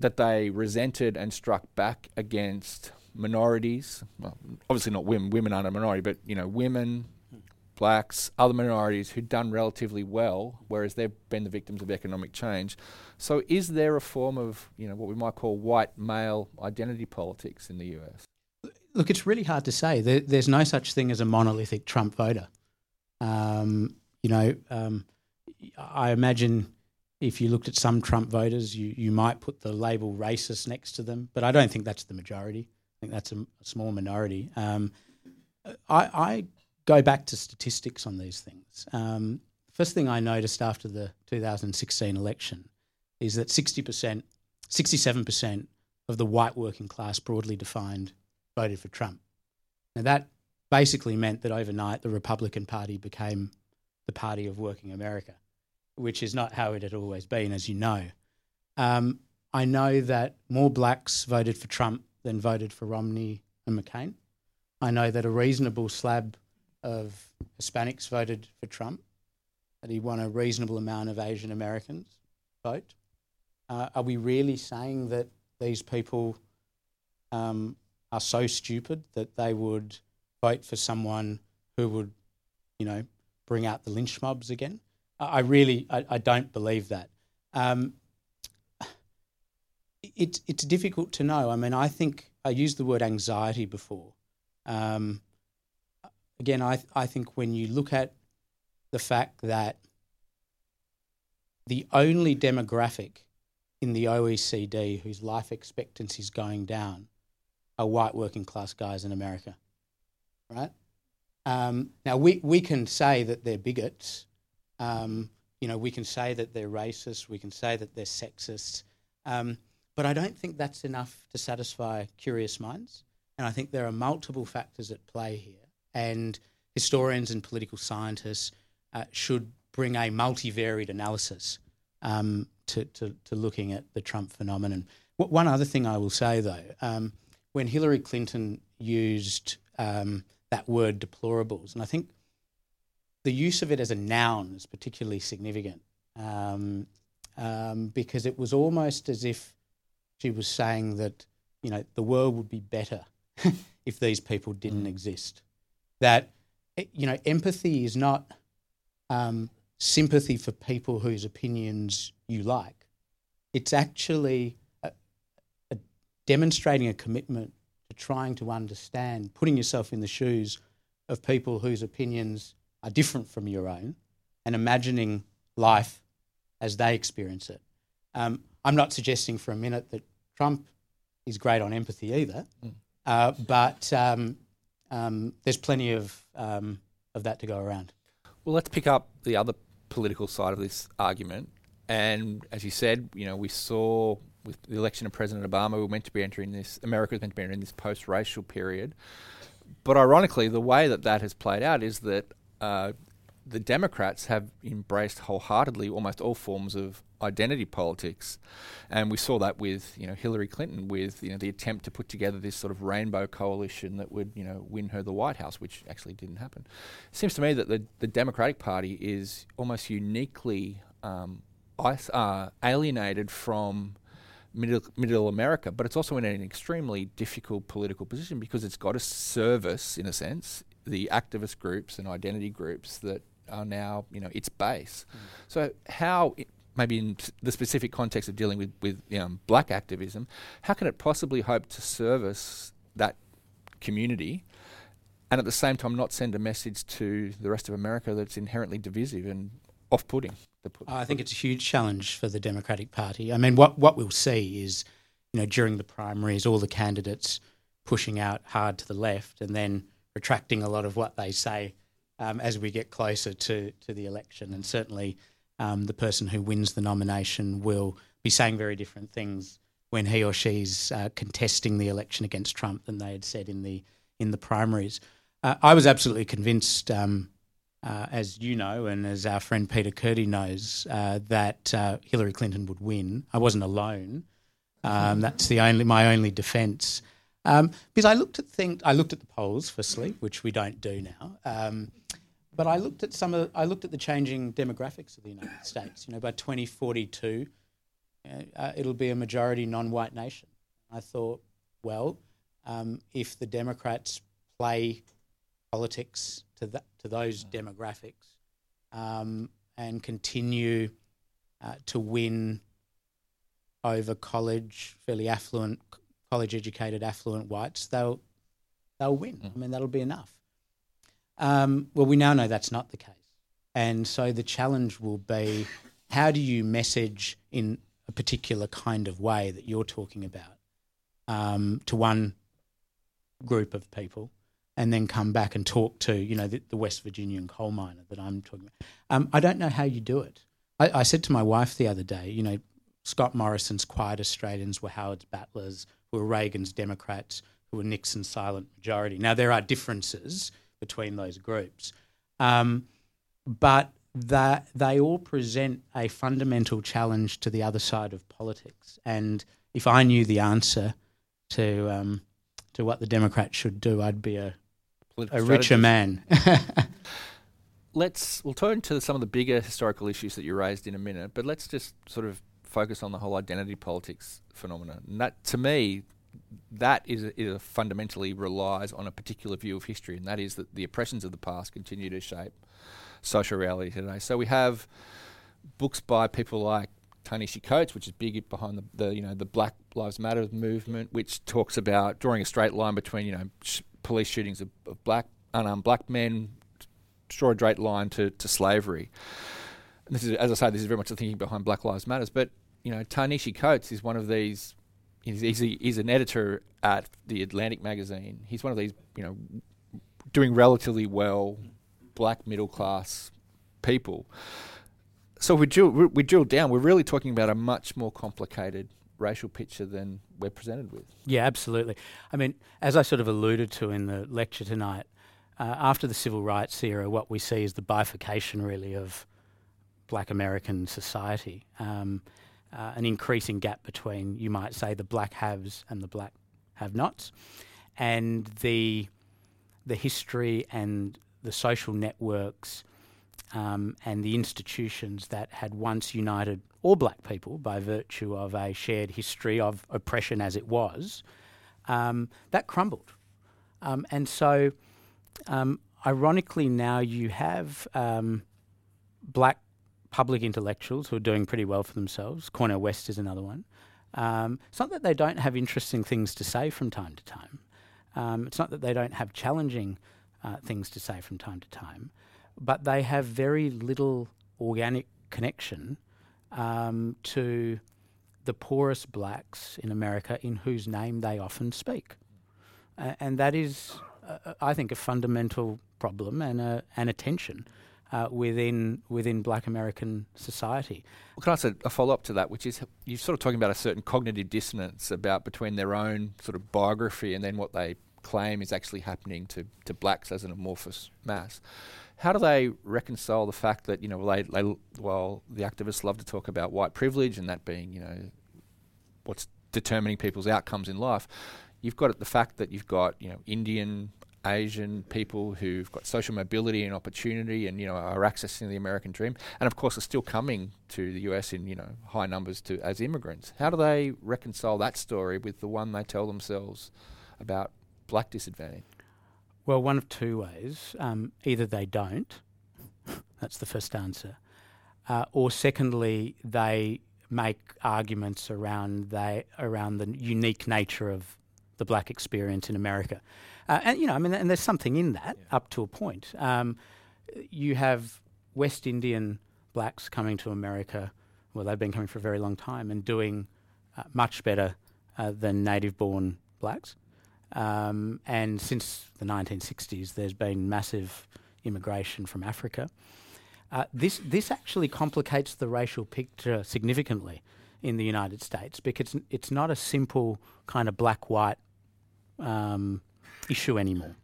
that they resented and struck back against minorities. Well, obviously not women. Women aren't a minority, but you know, women, blacks, other minorities who'd done relatively well, whereas they've been the victims of economic change. So, is there a form of you know what we might call white male identity politics in the US? Look, it's really hard to say. There, there's no such thing as a monolithic Trump voter. Um, you know, um, I imagine if you looked at some Trump voters, you, you might put the label racist next to them, but I don't think that's the majority. I think that's a, a small minority. Um, I, I, go back to statistics on these things. Um, first thing I noticed after the 2016 election is that 60%, 67% of the white working class, broadly defined, voted for Trump. Now, that basically meant that overnight the Republican Party became the party of working America which is not how it had always been, as you know. Um, I know that more blacks voted for Trump than voted for Romney and McCain. I know that a reasonable slab of Hispanics voted for Trump, that he won a reasonable amount of Asian Americans vote. Uh, are we really saying that these people um, are so stupid that they would vote for someone who would, you know, bring out the lynch mobs again? I really, I, I don't believe that. Um, it's it's difficult to know. I mean, I think I used the word anxiety before. Um, again, I I think when you look at the fact that the only demographic in the OECD whose life expectancy is going down are white working class guys in America, right? Um, now we we can say that they're bigots um, you know, we can say that they're racist, we can say that they're sexist, um, but I don't think that's enough to satisfy curious minds. And I think there are multiple factors at play here. And historians and political scientists uh, should bring a multivariate analysis um, to, to, to, looking at the Trump phenomenon. one other thing I will say, though, um, when Hillary Clinton used um, that word deplorables, and I think the use of it as a noun is particularly significant um, um, because it was almost as if she was saying that you know the world would be better <laughs> if these people didn't mm. exist. That you know empathy is not um, sympathy for people whose opinions you like. It's actually a, a demonstrating a commitment to trying to understand, putting yourself in the shoes of people whose opinions are different from your own, and imagining life as they experience it. Um, I'm not suggesting for a minute that Trump is great on empathy either, mm. uh, but um, um, there's plenty of um, of that to go around. Well, let's pick up the other political side of this argument. And as you said, you know, we saw with the election of President Obama, we were meant to be entering this. America was meant to be entering this post-racial period. But ironically, the way that that has played out is that uh, the Democrats have embraced wholeheartedly almost all forms of identity politics, and we saw that with you know Hillary Clinton with you know the attempt to put together this sort of rainbow coalition that would you know win her the White House, which actually didn't happen. It seems to me that the the Democratic Party is almost uniquely um, uh, alienated from middle, middle America, but it's also in an extremely difficult political position because it's got to service, in a sense, the activist groups and identity groups that are now, you know, its base. Mm. So how, maybe in the specific context of dealing with with you know, black activism, how can it possibly hope to service that community? And at the same time, not send a message to the rest of America that's inherently divisive and off-putting. I think it's a huge challenge for the Democratic Party. I mean, what what we'll see is, you know, during the primaries, all the candidates pushing out hard to the left, and then retracting a lot of what they say um, as we get closer to to the election. And certainly, um, the person who wins the nomination will be saying very different things when he or she's uh, contesting the election against Trump than they had said in the in the primaries. Uh, I was absolutely convinced. Um, uh, as you know, and as our friend Peter Kurti knows, uh, that uh, Hillary Clinton would win. I wasn't alone. Um, that's the only my only defence. Um, because I looked at things, I looked at the polls firstly, which we don't do now. Um, but I looked at some of, I looked at the changing demographics of the United States. You know, by 2042, uh, it'll be a majority non-white nation. I thought, well, um, if the Democrats play politics to that to those demographics um, and continue uh, to win over college, fairly affluent, college educated, affluent whites, they'll they'll win. Mm. I mean, that'll be enough. Um, well, we now know that's not the case, and so the challenge will be how do you message in a particular kind of way that you're talking about um, to one group of people and then come back and talk to you know the, the West Virginian coal miner that I'm talking about. Um, I don't know how you do it. I, I, said to my wife the other day, you know, Scott Morrison's quiet Australians were Howard's battlers, who were Reagan's Democrats, who were Nixon's silent majority. Now there are differences between those groups, um, but that they all present a fundamental challenge to the other side of politics. And if I knew the answer to um, to what the Democrats should do, I'd be a a richer man. <laughs> let's we'll turn to some of the bigger historical issues that you raised in a minute, but let's just sort of focus on the whole identity politics phenomenon. And that, to me, that is, a, is a fundamentally relies on a particular view of history, and that is that the oppressions of the past continue to shape social reality today. So we have books by people like Ta-Nehisi Coates, which is big behind the, the, you know the Black Lives Matter movement, which talks about drawing a straight line between you know sh- police shootings of, of black unarmed black men, draw a straight line to, to slavery. This is, as I say, this is very much the thinking behind Black Lives Matters. But you know, Ta-Nehisi Coates is one of these. He's, he's, he's an editor at the Atlantic magazine. He's one of these, you know, doing relatively well, black middle class people. So we drill, we drill down. We're really talking about a much more complicated racial picture than we're presented with. Yeah, absolutely. I mean, as I sort of alluded to in the lecture tonight, uh, after the civil rights era, what we see is the bifurcation really of black American society, um, uh, an increasing gap between, you might say, the black haves and the black have nots, and the the history and the social networks um, and the institutions that had once united all black people by virtue of a shared history of oppression as it was, um, that crumbled. Um, and so, um, ironically, now you have um, black public intellectuals who are doing pretty well for themselves. Cornel West is another one. Um, it's not that they don't have interesting things to say from time to time. Um, it's not that they don't have challenging uh, things to say from time to time, but they have very little organic connection um, to the poorest blacks in America in whose name they often speak. Uh, and that is, uh, I think, a fundamental problem and a, and a tension uh, within within Black American society. Well, can I ask a, a follow up to that, which is you're sort of talking about a certain cognitive dissonance about between their own sort of biography and then what they claim is actually happening to, to blacks as an amorphous mass. How do they reconcile the fact that you know they, they well the activists love to talk about white privilege and that being you know what's determining people's outcomes in life? You've got the fact that you've got you know Indian Asian people who've got social mobility and opportunity and you know are accessing the American dream. And of course are still coming to the US in you know high numbers to as immigrants. How do they reconcile that story with the one they tell themselves about black disadvantage? Well one of two ways. Um, either they don't. <laughs> That's the first answer. Uh, or secondly they make arguments around they around the unique nature of the black experience in America uh, and you know, I mean, and there's something in that yeah. up to a point. Um, you have West Indian blacks coming to America. Well, they've been coming for a very long time and doing uh, much better uh, than native-born blacks. Um, and since the 1960s, there's been massive immigration from Africa. Uh, this this actually complicates the racial picture significantly in the United States because it's not a simple kind of black-white um, issue anymore.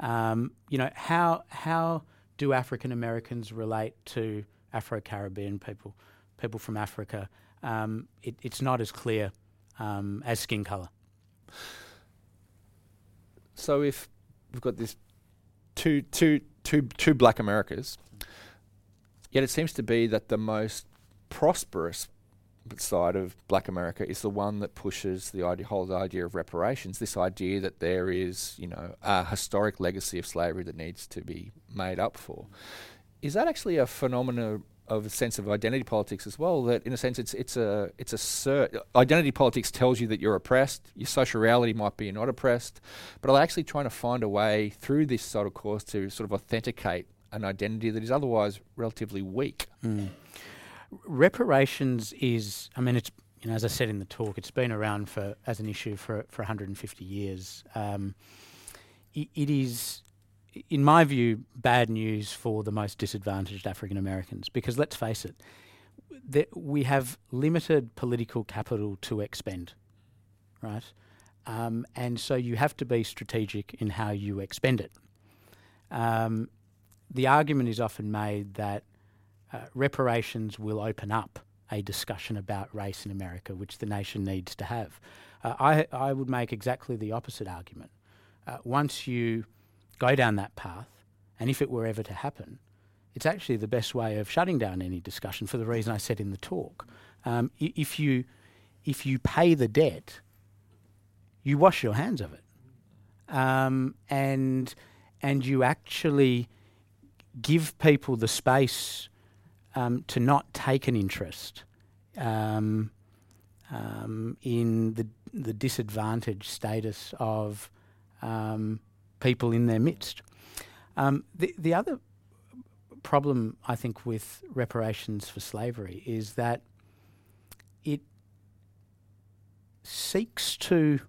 Um, you know, how how do African Americans relate to Afro Caribbean people, people from Africa? Um, it, it's not as clear um, as skin colour. So if we've got this two, two, two, two black Americas, yet it seems to be that the most prosperous side of Black America is the one that pushes the idea, whole idea of reparations. This idea that there is, you know, a historic legacy of slavery that needs to be made up for. Is that actually a phenomenon of a sense of identity politics as well? That, in a sense, it's it's a it's a cert. Identity politics tells you that you're oppressed. Your social reality might be you're not oppressed, but are actually trying to find a way through this sort of course to sort of authenticate an identity that is otherwise relatively weak. Mm reparations is, I mean, it's you know, as I said in the talk, it's been around for as an issue for for 150 years. Um, it, is, in my view, bad news for the most disadvantaged African Americans because let's face it, we have limited political capital to expend, right? Um, and so you have to be strategic in how you expend it. Um, the argument is often made that uh, reparations will open up a discussion about race in America, which the nation needs to have. Uh, I, I would make exactly the opposite argument. Uh, once you go down that path, and if it were ever to happen, it's actually the best way of shutting down any discussion for the reason I said in the talk. Um, if you if you pay the debt, you wash your hands of it, um, and and you actually give people the space um, to not take an interest um, um, in the the disadvantaged status of um, people in their midst. Um, the the other problem I think with reparations for slavery is that it seeks to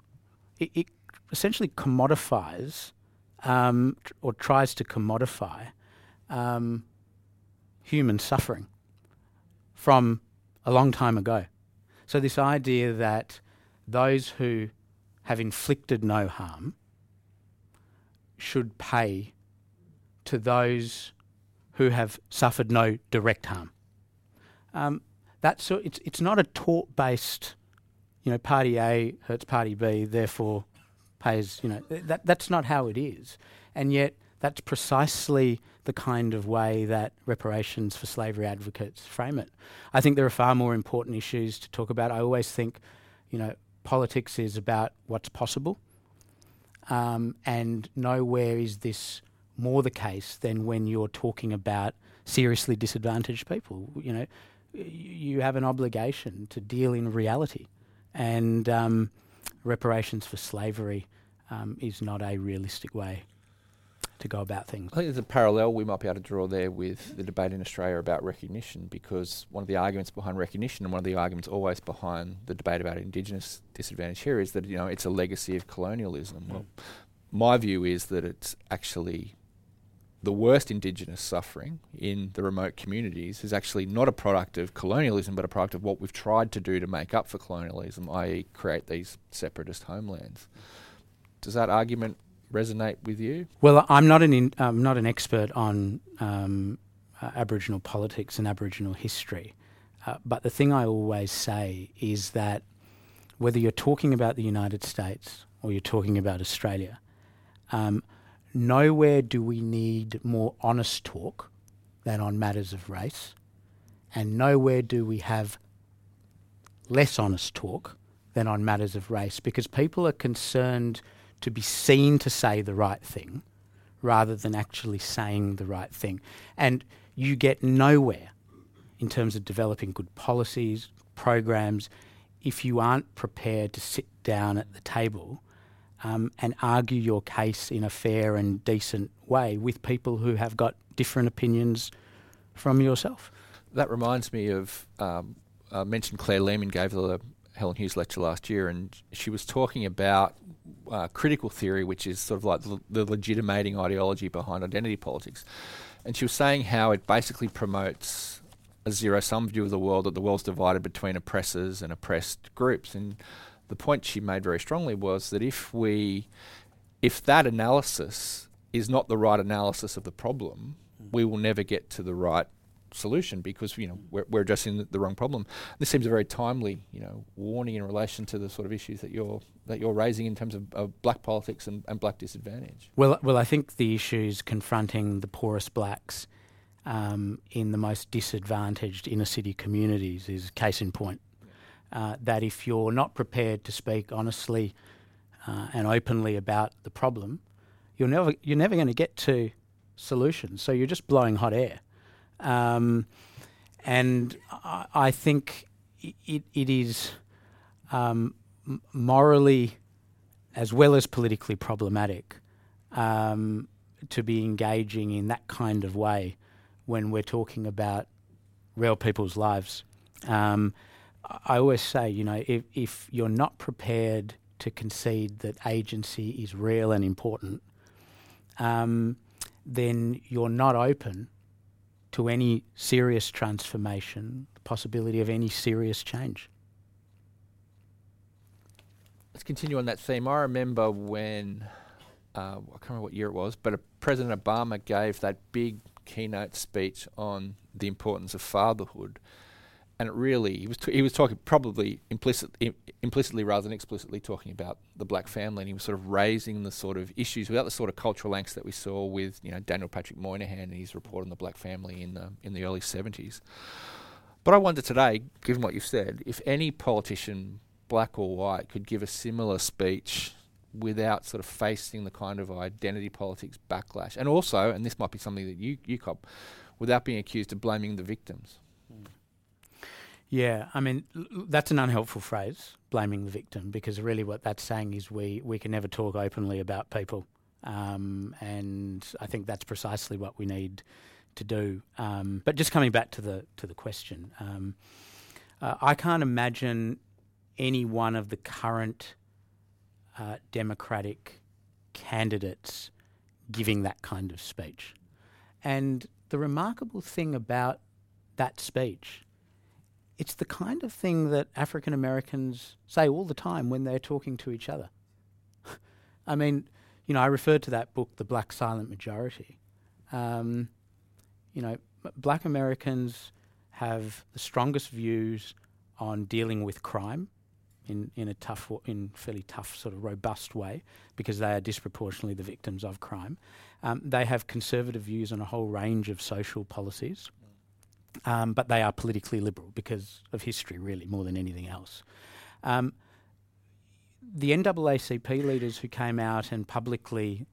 it, it essentially commodifies um, or tries to commodify um, human suffering from a long time ago. So, this idea that those who have inflicted no harm should pay to those who have suffered no direct harm. Um, that's so it's it's not a tort based, you know, party A hurts party B, therefore pays. You know, that that's not how it is, and yet that's precisely the kind of way that reparations for slavery advocates frame it. I think there are far more important issues to talk about. I always think, you know, politics is about what's possible, um, and nowhere is this more the case than when you're talking about seriously disadvantaged people. You know, you have an obligation to deal in reality, and um, reparations for slavery um, is not a realistic way to go about things. I think there's a parallel we might be able to draw there with the debate in Australia about recognition, because one of the arguments behind recognition and one of the arguments always behind the debate about Indigenous disadvantage here is that you know it's a legacy of colonialism. Mm. Well, my view is that it's actually the worst Indigenous suffering in the remote communities is actually not a product of colonialism, but a product of what we've tried to do to make up for colonialism, i.e., create these separatist homelands. Does that argument resonate with you? Well, I'm not an in, I'm not an expert on um, uh, Aboriginal politics and Aboriginal history, uh, but the thing I always say is that whether you're talking about the United States or you're talking about Australia, um, nowhere do we need more honest talk than on matters of race, and nowhere do we have less honest talk than on matters of race because people are concerned to be seen to say the right thing rather than actually saying the right thing. And you get nowhere in terms of developing good policies, programs, if you aren't prepared to sit down at the table um, and argue your case in a fair and decent way with people who have got different opinions from yourself. That reminds me of um, I mentioned Claire Lehmann gave the Helen Hughes lecture last year, and she was talking about uh, critical theory, which is sort of like the, legitimating ideology behind identity politics. And she was saying how it basically promotes a zero sum view of the world, that the world's divided between oppressors and oppressed groups. And the point she made very strongly was that if we, if that analysis is not the right analysis of the problem, we will never get to the right solution because you know we're, we're addressing the, the, wrong problem. This seems a very timely you know warning in relation to the sort of issues that you're that you're raising in terms of, of black politics and, and black disadvantage. Well, well, I think the issues confronting the poorest blacks um, in the most disadvantaged inner city communities is case in point. Uh, that if you're not prepared to speak honestly uh, and openly about the problem, you're never you're never going to get to solutions. So you're just blowing hot air. Um, and I, I think it, it is um, morally as well as politically problematic um, to be engaging in that kind of way when we're talking about real people's lives. Um, I always say, you know, if, if you're not prepared to concede that agency is real and important, um, then you're not open to any serious transformation, the possibility of any serious change. Let's continue on that theme. I remember when, uh, I can't remember what year it was, but President Obama gave that big keynote speech on the importance of fatherhood and it really he was t- he was talking probably implicit, Im- implicitly rather than explicitly talking about the black family, and he was sort of raising the sort of issues without the sort of cultural angst that we saw with you know Daniel Patrick Moynihan and his report on the black family in the in the early seventies. But I wonder today, given what you've said, if any politician, black or white, could give a similar speech without sort of facing the kind of identity politics backlash, and also, and this might be something that you you cop, without being accused of blaming the victims. Yeah, I mean that's an unhelpful phrase, blaming the victim, because really what that's saying is we we can never talk openly about people, um, and I think that's precisely what we need to do. Um, but just coming back to the to the question, um, uh, I can't imagine any one of the current uh, Democratic candidates giving that kind of speech, and the remarkable thing about that speech it's the kind of thing that African Americans say all the time when they're talking to each other. <laughs> I mean, you know, I referred to that book, The Black Silent Majority. Um, you know, black Americans have the strongest views on dealing with crime in, in a tough, in fairly tough, sort of robust way because they are disproportionately the victims of crime. Um, they have conservative views on a whole range of social policies. Um, but they are politically liberal because of history, really, more than anything else. Um, the NAACP leaders who came out and publicly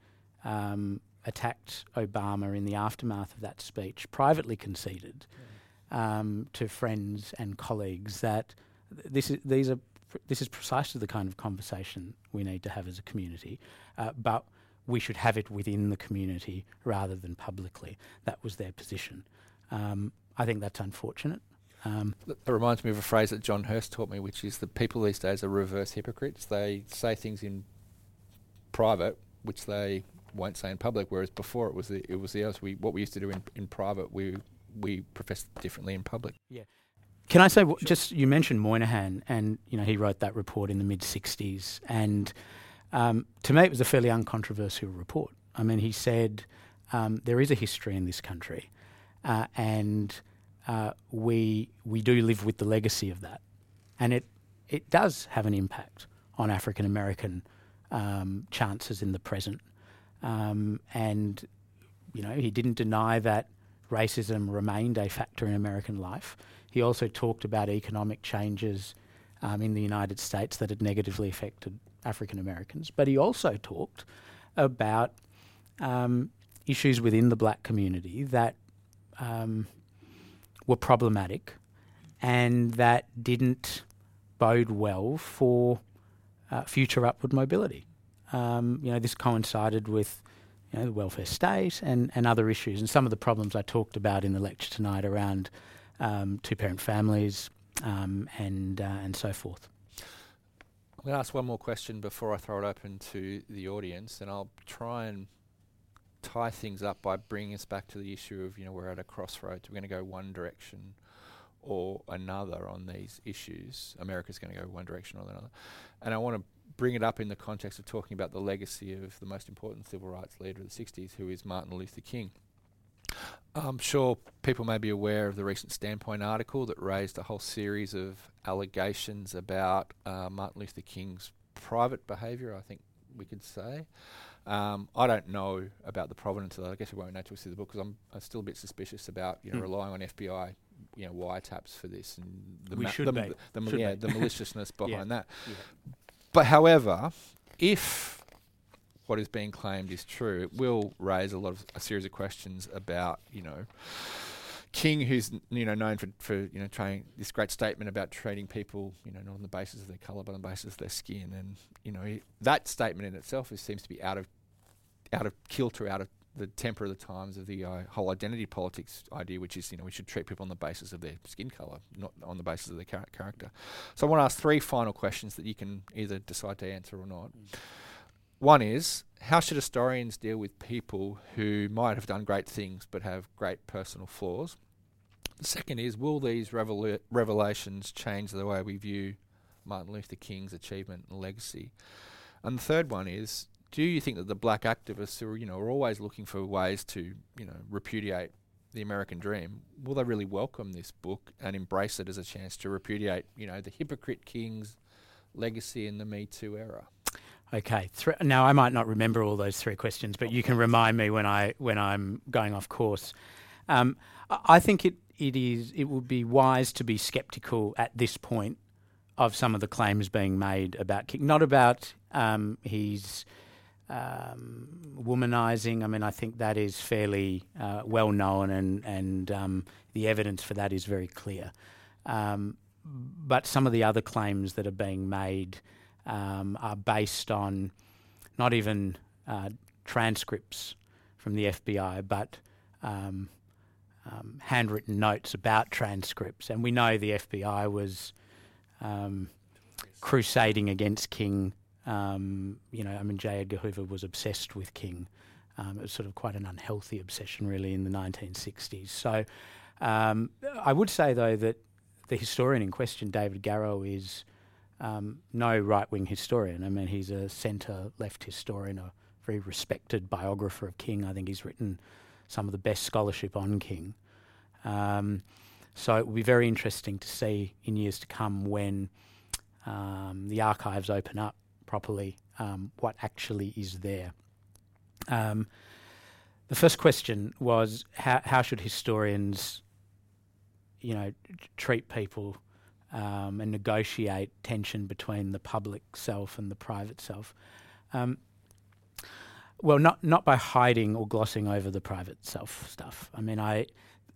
um, attacked Obama in the aftermath of that speech, privately conceded um, to friends and colleagues that this is these are this is precisely the kind of conversation we need to have as a community, uh, but we should have it within the community rather than publicly. That was their position. Um, I think that's unfortunate. Um, It reminds me of a phrase that John Hirst taught me, which is that people these days are reverse hypocrites. They say things in private which they won't say in public, whereas before it was the, it was the else. We what we used to do in, in private, we we professed differently in public. Yeah. Can I say w- just you mentioned Moynihan, and you know he wrote that report in the mid '60s, and um, to me it was a fairly uncontroversial report. I mean, he said um, there is a history in this country, uh, and uh, we we do live with the legacy of that, and it it does have an impact on African American um, chances in the present, um, and you know he didn't deny that racism remained a factor in American life. He also talked about economic changes um, in the United States that had negatively affected African Americans. But he also talked about um, issues within the black community that um, were problematic and that didn't bode well for uh, future upward mobility. Um, you know, this coincided with you know, the welfare state and, and other issues, and some of the problems I talked about in the lecture tonight around um, two-parent families um, and uh, and so forth. I'm going to ask one more question before I throw it open to the audience, and I'll try and tie things up by bringing us back to the issue of you know we're at a crossroads. We're going to go one direction or another on these issues. America's going to go one direction or another, and I want to bring it up in the context of talking about the legacy of the most important civil rights leader of the 60s, who is Martin Luther King. I'm sure people may be aware of the recent Standpoint article that raised a whole series of allegations about uh, Martin Luther King's private behaviour, I think we could say. Um, I don't know about the provenance of that. I guess we won't know till we see the book because I'm, I'm still a bit suspicious about you know Hmm. relying on FBI you know wiretaps for this and the ma- the, the, ma- yeah, the maliciousness <laughs> behind that. Yeah. But however, if what is being claimed is true, it will raise a lot of a series of questions about you know King, who's you know known for for you know trying this great statement about treating people you know not on the basis of their colour but on the basis of their skin, and you know he, that statement in itself is, seems to be out of out of kilter, out of the temper of the times of the uh, whole identity politics idea, which is you know we should treat people on the basis of their skin colour, not on the basis of their char- character. So I want to ask three final questions that you can either decide to answer or not. One is how should historians deal with people who might have done great things but have great personal flaws? The second is will these revela- revelations change the way we view Martin Luther King's achievement and legacy? And the third one is do you think that the black activists who are, you know, are always looking for ways to, you know, repudiate the American dream, will they really welcome this book and embrace it as a chance to repudiate, you know, the hypocrite king's legacy in the Me Too era? Okay. Now I might not remember all those three questions, but you can remind me when I when I'm going off course. Um, I I think it it is it would be wise to be sceptical at this point of some of the claims being made about King, not about um, his um, womanizing. I mean, I think that is fairly uh, well known, and and um, the evidence for that is very clear. Um, but some of the other claims that are being made um, are based on not even uh, transcripts from the FBI, but um, um, handwritten notes about transcripts. And we know the FBI was crusading against King. Um, you know, I mean, J. Edgar Hoover was obsessed with King. Um, it was sort of quite an unhealthy obsession, really, in the 1960s. So um, I would say, though, that the historian in question, David Garrow, is um, no right wing historian. I mean, he's a centre left historian, a very respected biographer of King. I think he's written some of the best scholarship on King. Um, so it will be very interesting to see in years to come when um, the archives open up properly um, what actually is there. Um, the first question was how, how should historians, you know, treat people um, and negotiate tension between the public self and the private self. Um, Well, not not by hiding or glossing over the private self stuff. I mean, I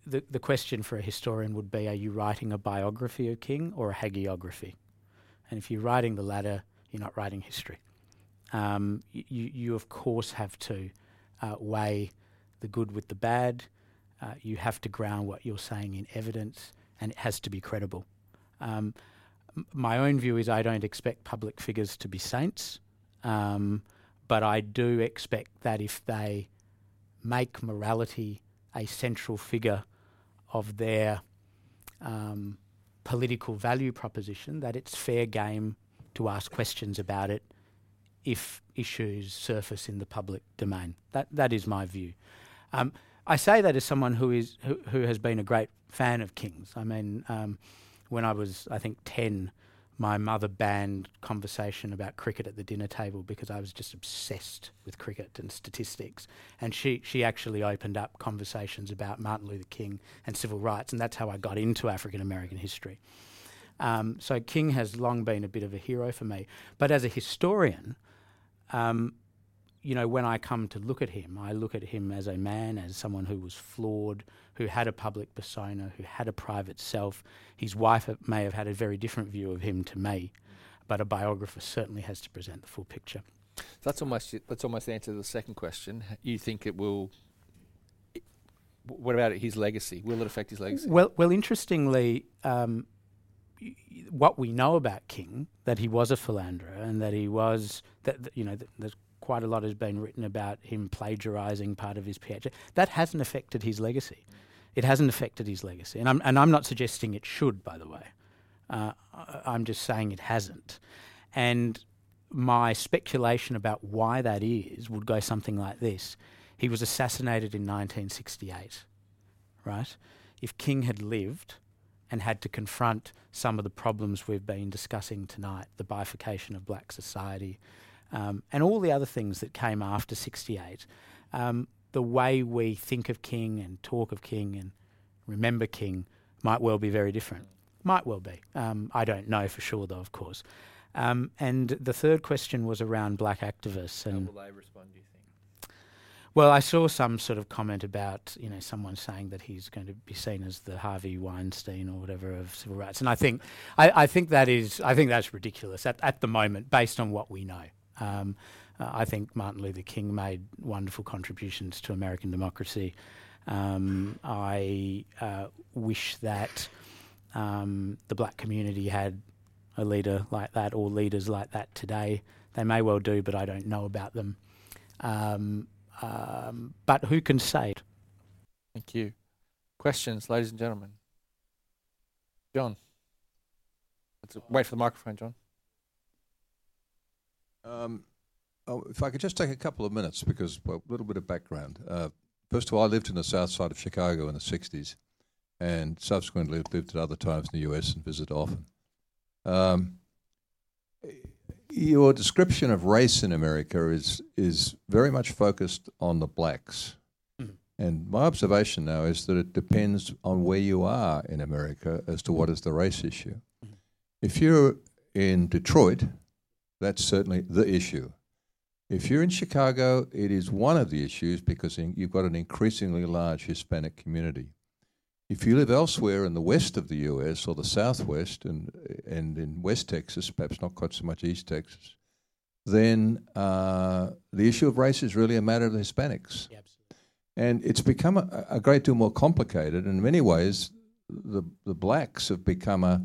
the the question for a historian would be: Are you writing a biography of King or a hagiography? And if you're writing the latter, you're not writing history. Um, you you of course have to uh, weigh the good with the bad. Uh, you have to ground what you're saying in evidence, and it has to be credible. Um, m- my own view is I don't expect public figures to be saints. Um, but I do expect that if they make morality a central figure of their um, political value proposition, that it's fair game to ask questions about it if issues surface in the public domain. That that is my view. Um, I say that as someone who is who, who has been a great fan of Kings. I mean, um, when I was I think ten, my mother banned conversation about cricket at the dinner table because I was just obsessed with cricket and statistics. And she, she actually opened up conversations about Martin Luther King and civil rights, and that's how I got into African American history. Um, so King has long been a bit of a hero for me. But as a historian, um, you know, when I come to look at him, I look at him as a man, as someone who was flawed, who had a public persona, who had a private self. His wife may have had a very different view of him to me, but a biographer certainly has to present the full picture. So that's almost that's almost the answer to the second question. You think it will? What about his legacy? Will it affect his legacy? Well, well, interestingly, um, what we know about King that he was a philanderer and that he was that, that you know that there's quite a lot has been written about him plagiarizing part of his PhD. That hasn't affected his legacy. It hasn't affected his legacy, and I'm and I'm not suggesting it should. By the way, uh, I'm just saying it hasn't. And my speculation about why that is would go something like this: He was assassinated in 1968, right? If King had lived and had to confront some of the problems we've been discussing tonight, the bifurcation of black society, um, and all the other things that came after 68, um, the way we think of King and talk of King and remember King might well be very different. Might well be. Um, I don't know for sure, though, of course. Um, and the third question was around black activists. And How will they respond, think? Well, I saw some sort of comment about you know someone saying that he's going to be seen as the Harvey Weinstein or whatever of civil rights, and I think I, I think that is I think that's ridiculous at, at the moment based on what we know. Um, uh, I think Martin Luther King made wonderful contributions to American democracy. Um, I uh, wish that um, the black community had a leader like that or leaders like that today. They may well do, but I don't know about them. Um, um, but who can say? it? Thank you. Questions, ladies and gentlemen. John. Let's wait for the microphone, John. Um, oh, if I could just take a couple of minutes, because well, a little bit of background. Uh, first of all, I lived in the south side of Chicago in the '60s, and subsequently lived at other times in the U.S. and visited often. Um, your description of race in America is is very much focused on the blacks, Mhm. and my observation now is that it depends on where you are in America as to what is the race issue. Mhm. If you're in Detroit, that's certainly the issue. If you're in Chicago, it is one of the issues because you've got an increasingly large Hispanic community. If you live elsewhere in the west of the U.S. or the southwest and and in West Texas, perhaps not quite so much East Texas, then uh, the issue of race is really a matter of the Hispanics. And it's become a, a great deal more complicated. In many ways, the the blacks have become a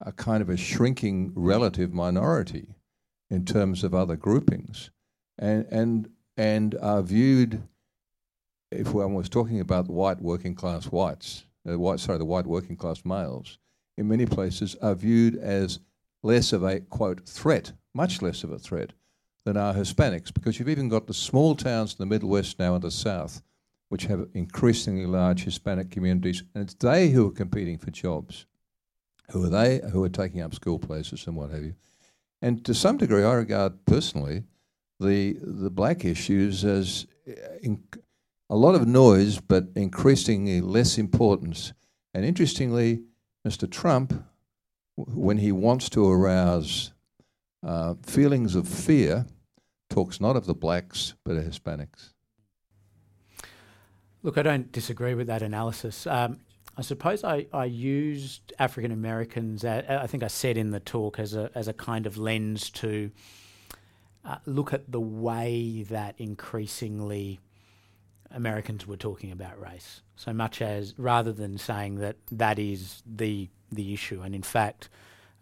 a kind of a shrinking relative minority in terms of other groupings, and and and are viewed. If one was talking about white working class whites, uh, white sorry, the white working class males, in many places are viewed as less of a quote threat, much less of a threat than are Hispanics, because you've even got the small towns in the Midwest now and the South, which have increasingly large Hispanic communities, and it's they who are competing for jobs. Who are they? Who are taking up school places and what have you? And to some degree, I regard personally the the black issues as uh, in, a lot of noise, but increasingly less importance. And interestingly, Mr. Trump, when he wants to arouse uh, feelings of fear, talks not of the blacks but of Hispanics. Look, I don't disagree with that analysis. Um, I suppose I, I used African Americans, I think I said in the talk, as a, as a kind of lens to uh, look at the way that increasingly Americans were talking about race. So much as rather than saying that that is the the issue, and in fact,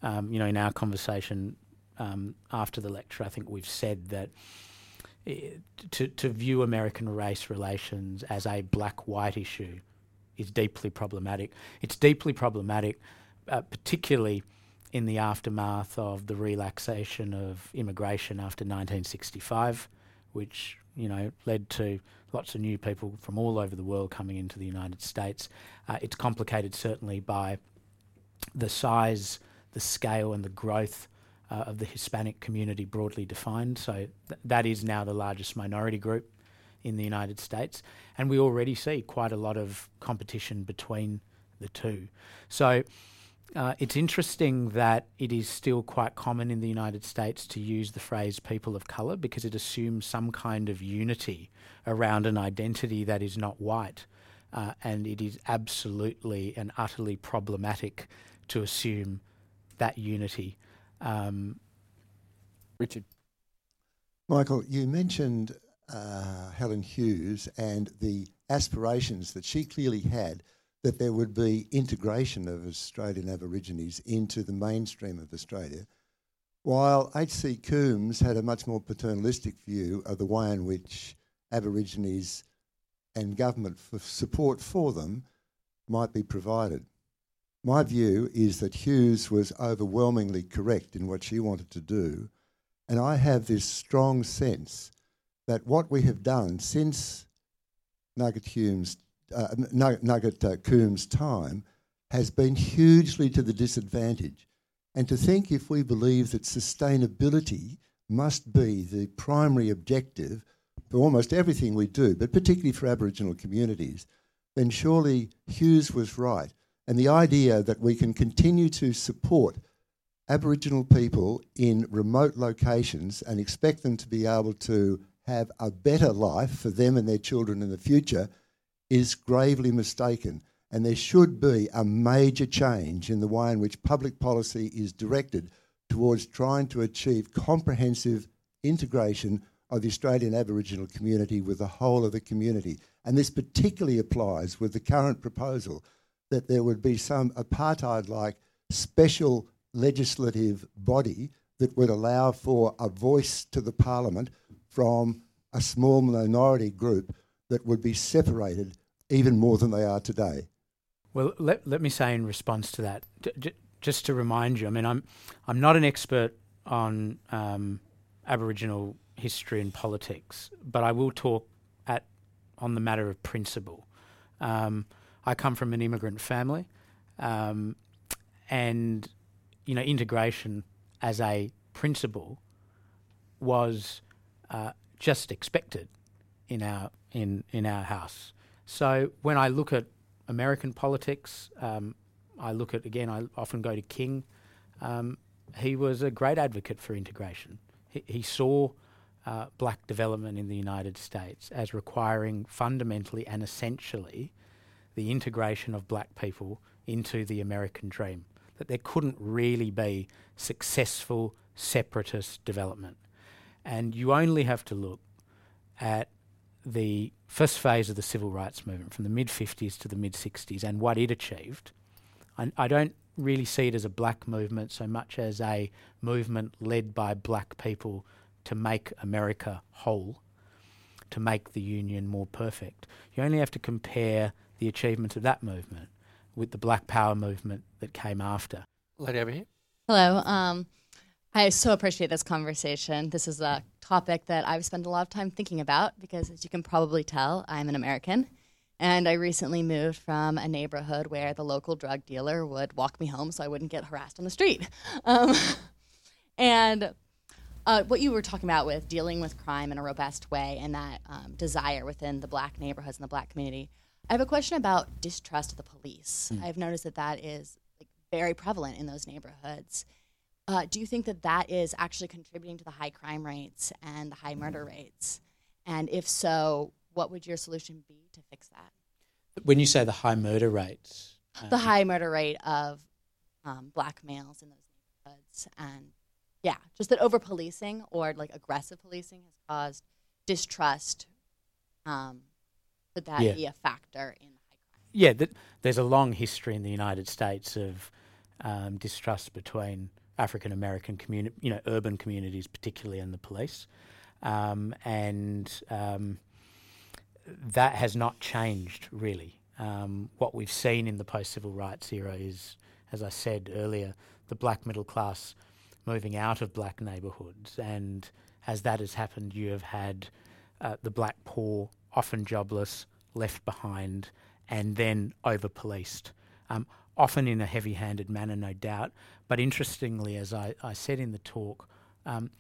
um, you know, in our conversation um, after the lecture, I think we've said that it, to to view American race relations as a black-white issue is deeply problematic. It's deeply problematic, uh, particularly in the aftermath of the relaxation of immigration after 1965, which you know led to lots of new people from all over the world coming into the United States. Uh, it's complicated certainly by the size, the scale, and the growth uh, of the Hispanic community broadly defined. So th- that is now the largest minority group in the United States, and we already see quite a lot of competition between the two. So uh, it's interesting that it is still quite common in the United States to use the phrase people of colour because it assumes some kind of unity around an identity that is not white. Uh, and it is absolutely and utterly problematic to assume that unity. Um, Richard. Michael, you mentioned uh, Helen Hughes and the aspirations that she clearly had that there would be integration of Australian Aborigines into the mainstream of Australia, while H.C. Coombs had a much more paternalistic view of the way in which Aborigines and government for support for them might be provided. My view is that Hughes was overwhelmingly correct in what she wanted to do, and I have this strong sense that what we have done since Nugget Hume's uh, Nugget uh, Coombs' time has been hugely to the disadvantage. And to think if we believe that sustainability must be the primary objective for almost everything we do, but particularly for Aboriginal communities, then surely Hughes was right. And the idea that we can continue to support Aboriginal people in remote locations and expect them to be able to have a better life for them and their children in the future is gravely mistaken. And there should be a major change in the way in which public policy is directed towards trying to achieve comprehensive integration of the Australian Aboriginal community with the whole of the community. And this particularly applies with the current proposal that there would be some apartheid like special legislative body that would allow for a voice to the parliament from a small minority group that would be separated even more than they are today. Well, let, let me say in response to that, just to remind you, I mean, I'm, I'm not an expert on um, Aboriginal history and politics, but I will talk at, on the matter of principle. Um, I come from an immigrant family, um, and you know, integration as a principle was uh, just expected in our in in our house. So when I look at American politics, um, I look at again. I often go to King. Um, he was a great advocate for integration. He, he saw uh, black development in the United States as requiring fundamentally and essentially the integration of black people into the American dream. That there couldn't really be successful separatist development. And you only have to look at the first phase of the civil rights movement from the mid 50s to the mid 60s and what it achieved. I, I, don't really see it as a black movement so much as a movement led by black people to make America whole, to make the Union more perfect. You only have to compare the achievements of that movement with the Black Power movement that came after. Lady over here. Hello. Um, I so appreciate this conversation. This is a topic that I've spent a lot of time thinking about because, as you can probably tell, I'm an American. And I recently moved from a neighborhood where the local drug dealer would walk me home so I wouldn't get harassed on the street. <laughs> Um, and uh, what you were talking about with dealing with crime in a robust way and that um, desire within the black neighborhoods and the black community, I have a question about distrust of the police. Mm. I've noticed that that is like, very prevalent in those neighborhoods uh, do you think that that is actually contributing to the high crime rates and the high murder rates? And if so, what would your solution be to fix that? When you say the high murder rates, the um, high murder rate of um, black males in those neighborhoods, and yeah, just that over policing or like aggressive policing has caused distrust. Um, could that Yeah. be a factor in high crime? yeah, th- there's a long history in the United States of um, distrust between African American community, you know, urban communities, particularly, in the police, um, and um, that has not changed really. Um, what we've seen in the post-civil rights era is, as I said earlier, the black middle class moving out of black neighbourhoods, and as that has happened, you have had uh, the black poor, often jobless, left behind, and then over policed. Often in a heavy handed manner, no doubt. But interestingly, as I, I said in the talk, um,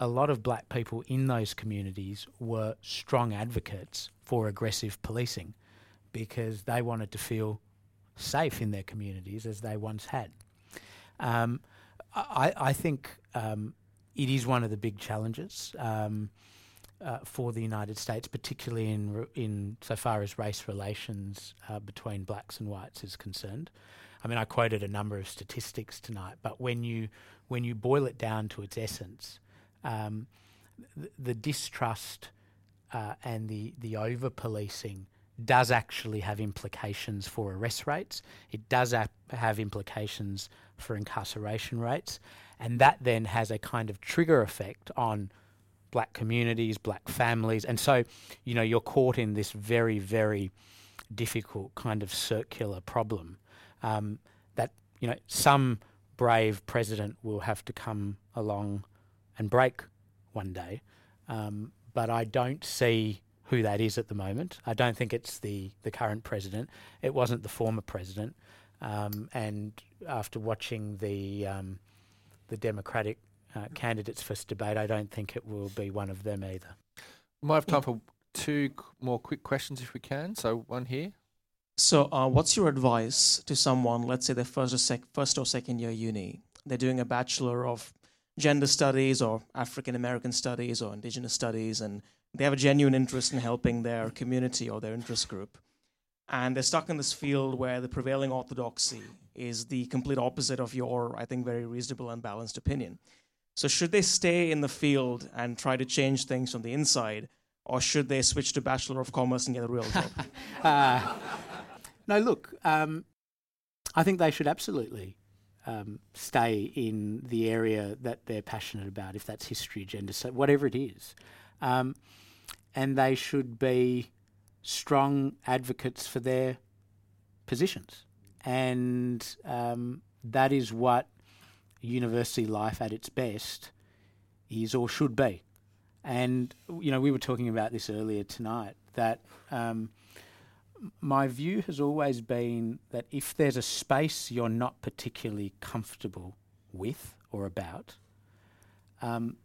a lot of black people in those communities were strong advocates for aggressive policing because they wanted to feel safe in their communities as they once had. Um, I, I think um, it is one of the big challenges um, uh, for the United States, particularly in in so far as race relations uh, between blacks and whites is concerned. I mean, I quoted a number of statistics tonight, but when you when you boil it down to its essence, um, th- the distrust uh, and the the over policing does actually have implications for arrest rates. It does ap- have implications for incarceration rates, and that then has a kind of trigger effect on black communities, black families, and so you know you're caught in this very very difficult kind of circular problem um, that you know some brave president will have to come along and break one day, um, but I don't see who that is at the moment. I don't think it's the the current president. It wasn't the former president. Um, and after watching the um, the Democratic uh, candidates for this debate, I don't think it will be one of them either. We might have time for two more quick questions if we can. So one here. So, uh, what's your advice to someone, let's say they're first or, sec- first or second year uni, they're doing a Bachelor of Gender Studies or African American Studies or Indigenous Studies, and they have a genuine interest in helping their community or their interest group. And they're stuck in this field where the prevailing orthodoxy is the complete opposite of your, I think, very reasonable and balanced opinion. So, should they stay in the field and try to change things from the inside, or should they switch to Bachelor of Commerce and get a real job? <laughs> Uh, no, look, um, I think they should absolutely um, stay in the area that they're passionate about, if that's history, gender, so whatever it is. Um, and they should be strong advocates for their positions. And um, that is what university life at its best is or should be. And, you know, we were talking about this earlier tonight that um, my view has always been that if there's a space you're not particularly comfortable with or about, um,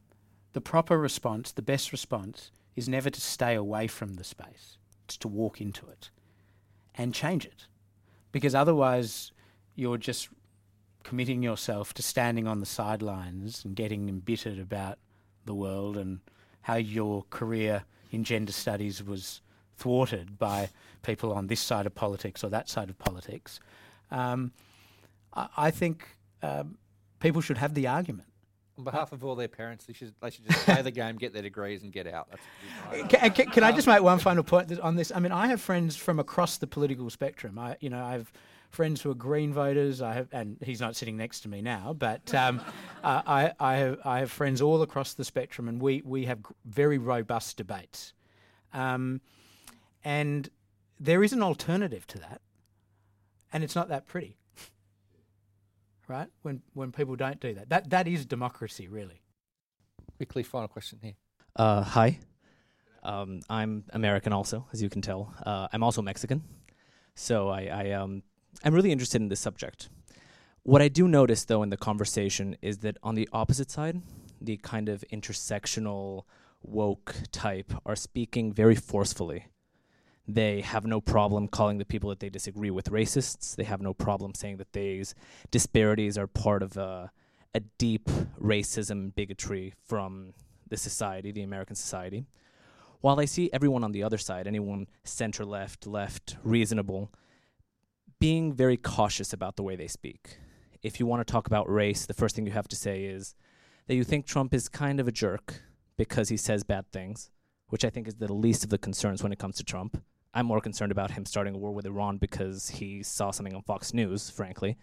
the proper response, the best response, is never to stay away from the space. It's to walk into it and change it. Because otherwise, you're just committing yourself to standing on the sidelines and getting embittered about the world and how your career in gender studies was thwarted by people on this side of politics or that side of politics. Um, I, I think um, people should have the argument. On behalf of all their parents, they should they should just play the game, get their degrees, and get out. Can, can, can I just make one final point on this? I mean, I have friends from across the political spectrum. I, you know, I have friends who are Green voters. I have, and he's not sitting next to me now, but um, <laughs> uh, I, I have, I have friends all across the spectrum, and we we have g- very robust debates. Um, and there is an alternative to that, and it's not that pretty. Right? When when people don't do that, that that is democracy, really. Quickly, final question here. Uh, hi. Um, I'm American also, as you can tell. Uh, I'm also Mexican. So I, I um, I'm really interested in this subject. What I do notice, though, in the conversation is that on the opposite side, the kind of intersectional woke type are speaking very forcefully. They have no problem calling the people that they disagree with racists. They have no problem saying that these disparities are part of a a deep racism, bigotry from the society, the American society. While I see everyone on the other side, anyone center left, left, reasonable, being very cautious about the way they speak. If you want to talk about race, the first thing you have to say is that you think Trump is kind of a jerk because he says bad things, which I think is the least of the concerns when it comes to Trump. I'm more concerned about him starting a war with Iran because he saw something on Fox News, frankly,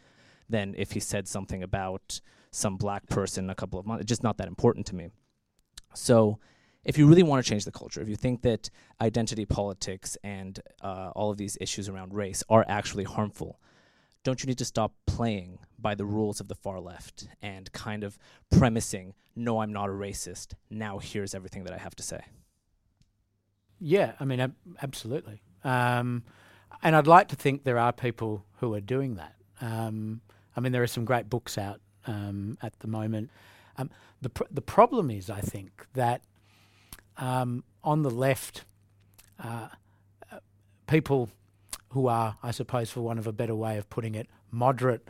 than if he said something about some black person a couple of months. It's just not that important to me. So, if you really want to change the culture, if you think that identity politics and uh, all of these issues around race are actually harmful, don't you need to stop playing by the rules of the far left and kind of premising, no, I'm not a racist. Now here's everything that I have to say. Yeah, I mean, ab- absolutely. Um, and I'd like to think there are people who are doing that. Um, I mean, there are some great books out um, at the moment. Um, the pr- the problem is, I think, that um, on the left, uh, uh, people who are, I suppose, for want of a better way of putting it, moderate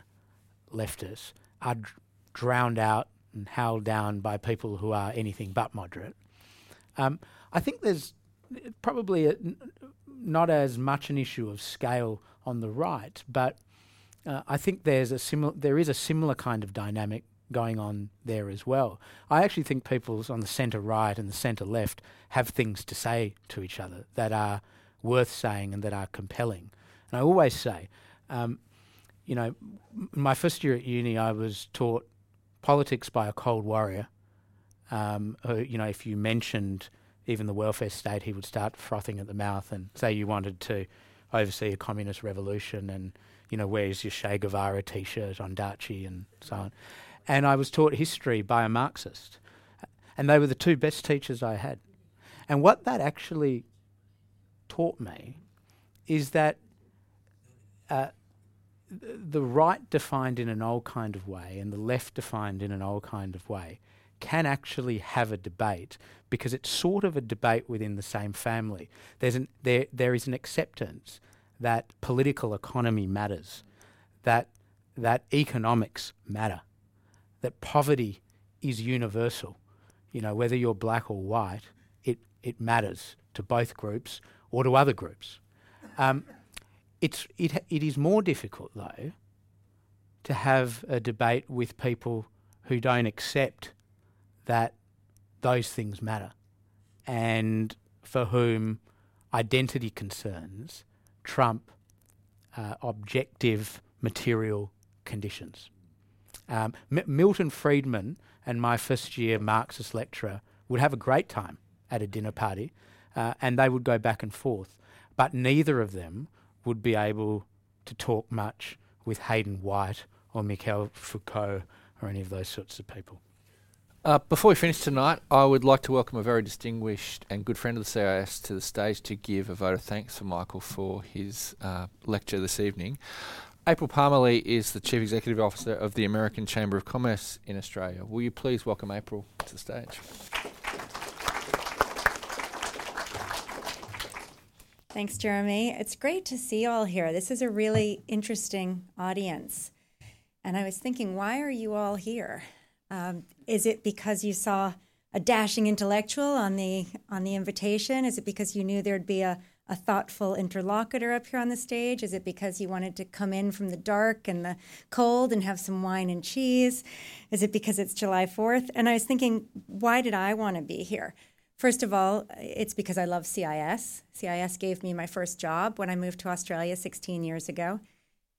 leftists are dr- drowned out and howled down by people who are anything but moderate. Um, I think there's probably a, not as much an issue of scale on the right, but uh, I think there's a similar there is a similar kind of dynamic going on there as well. I actually think people on the centre right and the centre left have things to say to each other that are worth saying and that are compelling. And I always say, um, you know, my first year at uni, I was taught politics by a cold warrior. Um, who, you know, if you mentioned even the welfare state, he would start frothing at the mouth and say you wanted to oversee a communist revolution and, you know, where's your Che Guevara t shirt on Daci and so on. And I was taught history by a Marxist. And they were the two best teachers I had. And what that actually taught me is that uh, the right defined in an old kind of way and the left defined in an old kind of way can actually have a debate because it's sort of a debate within the same family. There's an, there, there is an acceptance that political economy matters, that, that economics matter, that poverty is universal. You know, whether you're black or white, it, it matters to both groups or to other groups. Um, it's, it, it is more difficult, though, to have a debate with people who don't accept that those things matter and for whom identity concerns trump uh, objective material conditions. Um, M- Milton Friedman and my first year Marxist lecturer would have a great time at a dinner party uh, and they would go back and forth, but neither of them would be able to talk much with Hayden White or Michel Foucault or any of those sorts of people. Uh, before we finish tonight, I would like to welcome a very distinguished and good friend of the CIS to the stage to give a vote of thanks for Michael for his uh, lecture this evening. April Palmerlee is the Chief Executive Officer of the American Chamber of Commerce in Australia. Will you please welcome April to the stage? Thanks, Jeremy. It's great to see you all here. This is a really interesting audience. And I was thinking, why are you all here? Um, is it because you saw a dashing intellectual on the on the invitation? Is it because you knew there'd be a, a thoughtful interlocutor up here on the stage? Is it because you wanted to come in from the dark and the cold and have some wine and cheese? Is it because it's July 4th? And I was thinking, why did I want to be here? First of all, it's because I love CIS. CIS gave me my first job when I moved to Australia 16 years ago.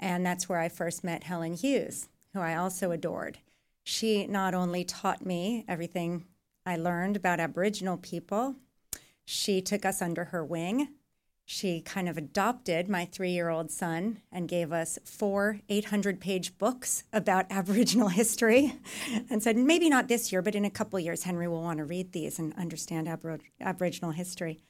And that's where I first met Helen Hughes, who I also adored. She not only taught me everything I learned about Aboriginal people, she took us under her wing. She kind of adopted my three year old son and gave us four 800 page books about <laughs> Aboriginal history and said, maybe not this year, but in a couple years, Henry will want to read these and understand Abor- Aboriginal history.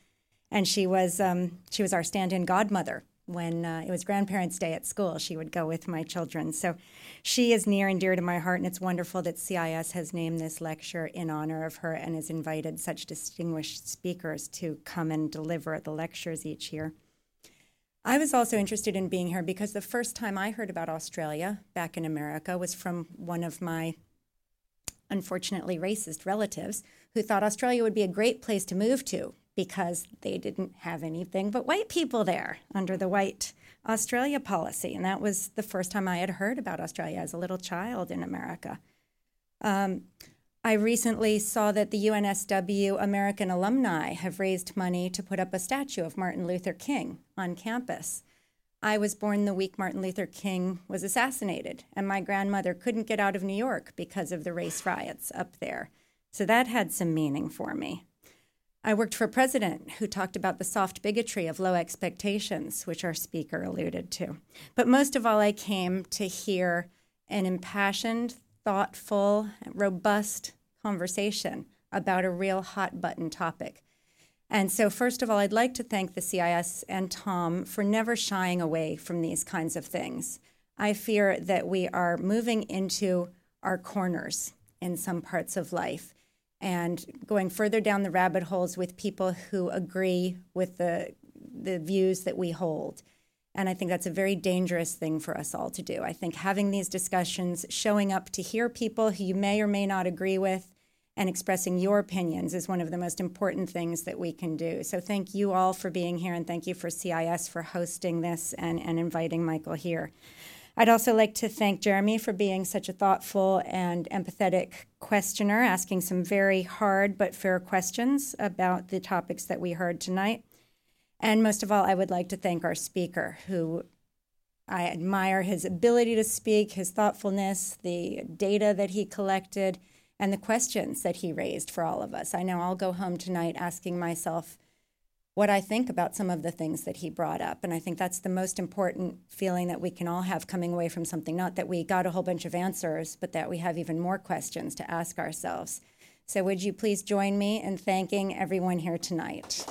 And she was, um, she was our stand in godmother when uh, it was grandparents' day at school. She would go with my children. So she is near and dear to my heart, and it's wonderful that CIS has named this lecture in honor of her and has invited such distinguished speakers to come and deliver the lectures each year. I was also interested in being here because the first time I heard about Australia back in America was from one of my unfortunately racist relatives who thought Australia would be a great place to move to because they didn't have anything but white people there under the white Australia policy. And that was the first time I had heard about Australia as a little child in America. Um, I recently saw that the UNSW American alumni have raised money to put up a statue of Martin Luther King on campus. I was born the week Martin Luther King was assassinated, and my grandmother couldn't get out of New York because of the race riots up there. So that had some meaning for me. I worked for a president who talked about the soft bigotry of low expectations, which our speaker alluded to. But most of all, I came to hear an impassioned, thoughtful, robust conversation about a real hot button topic. And so, first of all, I'd like to thank the CIS and Tom for never shying away from these kinds of things. I fear that we are moving into our corners in some parts of life and going further down the rabbit holes with people who agree with the, the views that we hold. And I think that's a very dangerous thing for us all to do. I think having these discussions, showing up to hear people who you may or may not agree with, and expressing your opinions is one of the most important things that we can do. So thank you all for being here, and thank you for CIS for hosting this and, and inviting Michael here. I'd also like to thank Jeremy for being such a thoughtful and empathetic questioner, asking some very hard but fair questions about the topics that we heard tonight. And most of all, I would like to thank our speaker, who I admire his ability to speak, his thoughtfulness, the data that he collected and the questions that he raised for all of us. I know I'll go home tonight asking myself what I think about some of the things that he brought up. And I think that's the most important feeling that we can all have coming away from something. Not that we got a whole bunch of answers, but that we have even more questions to ask ourselves. So, would you please join me in thanking everyone here tonight?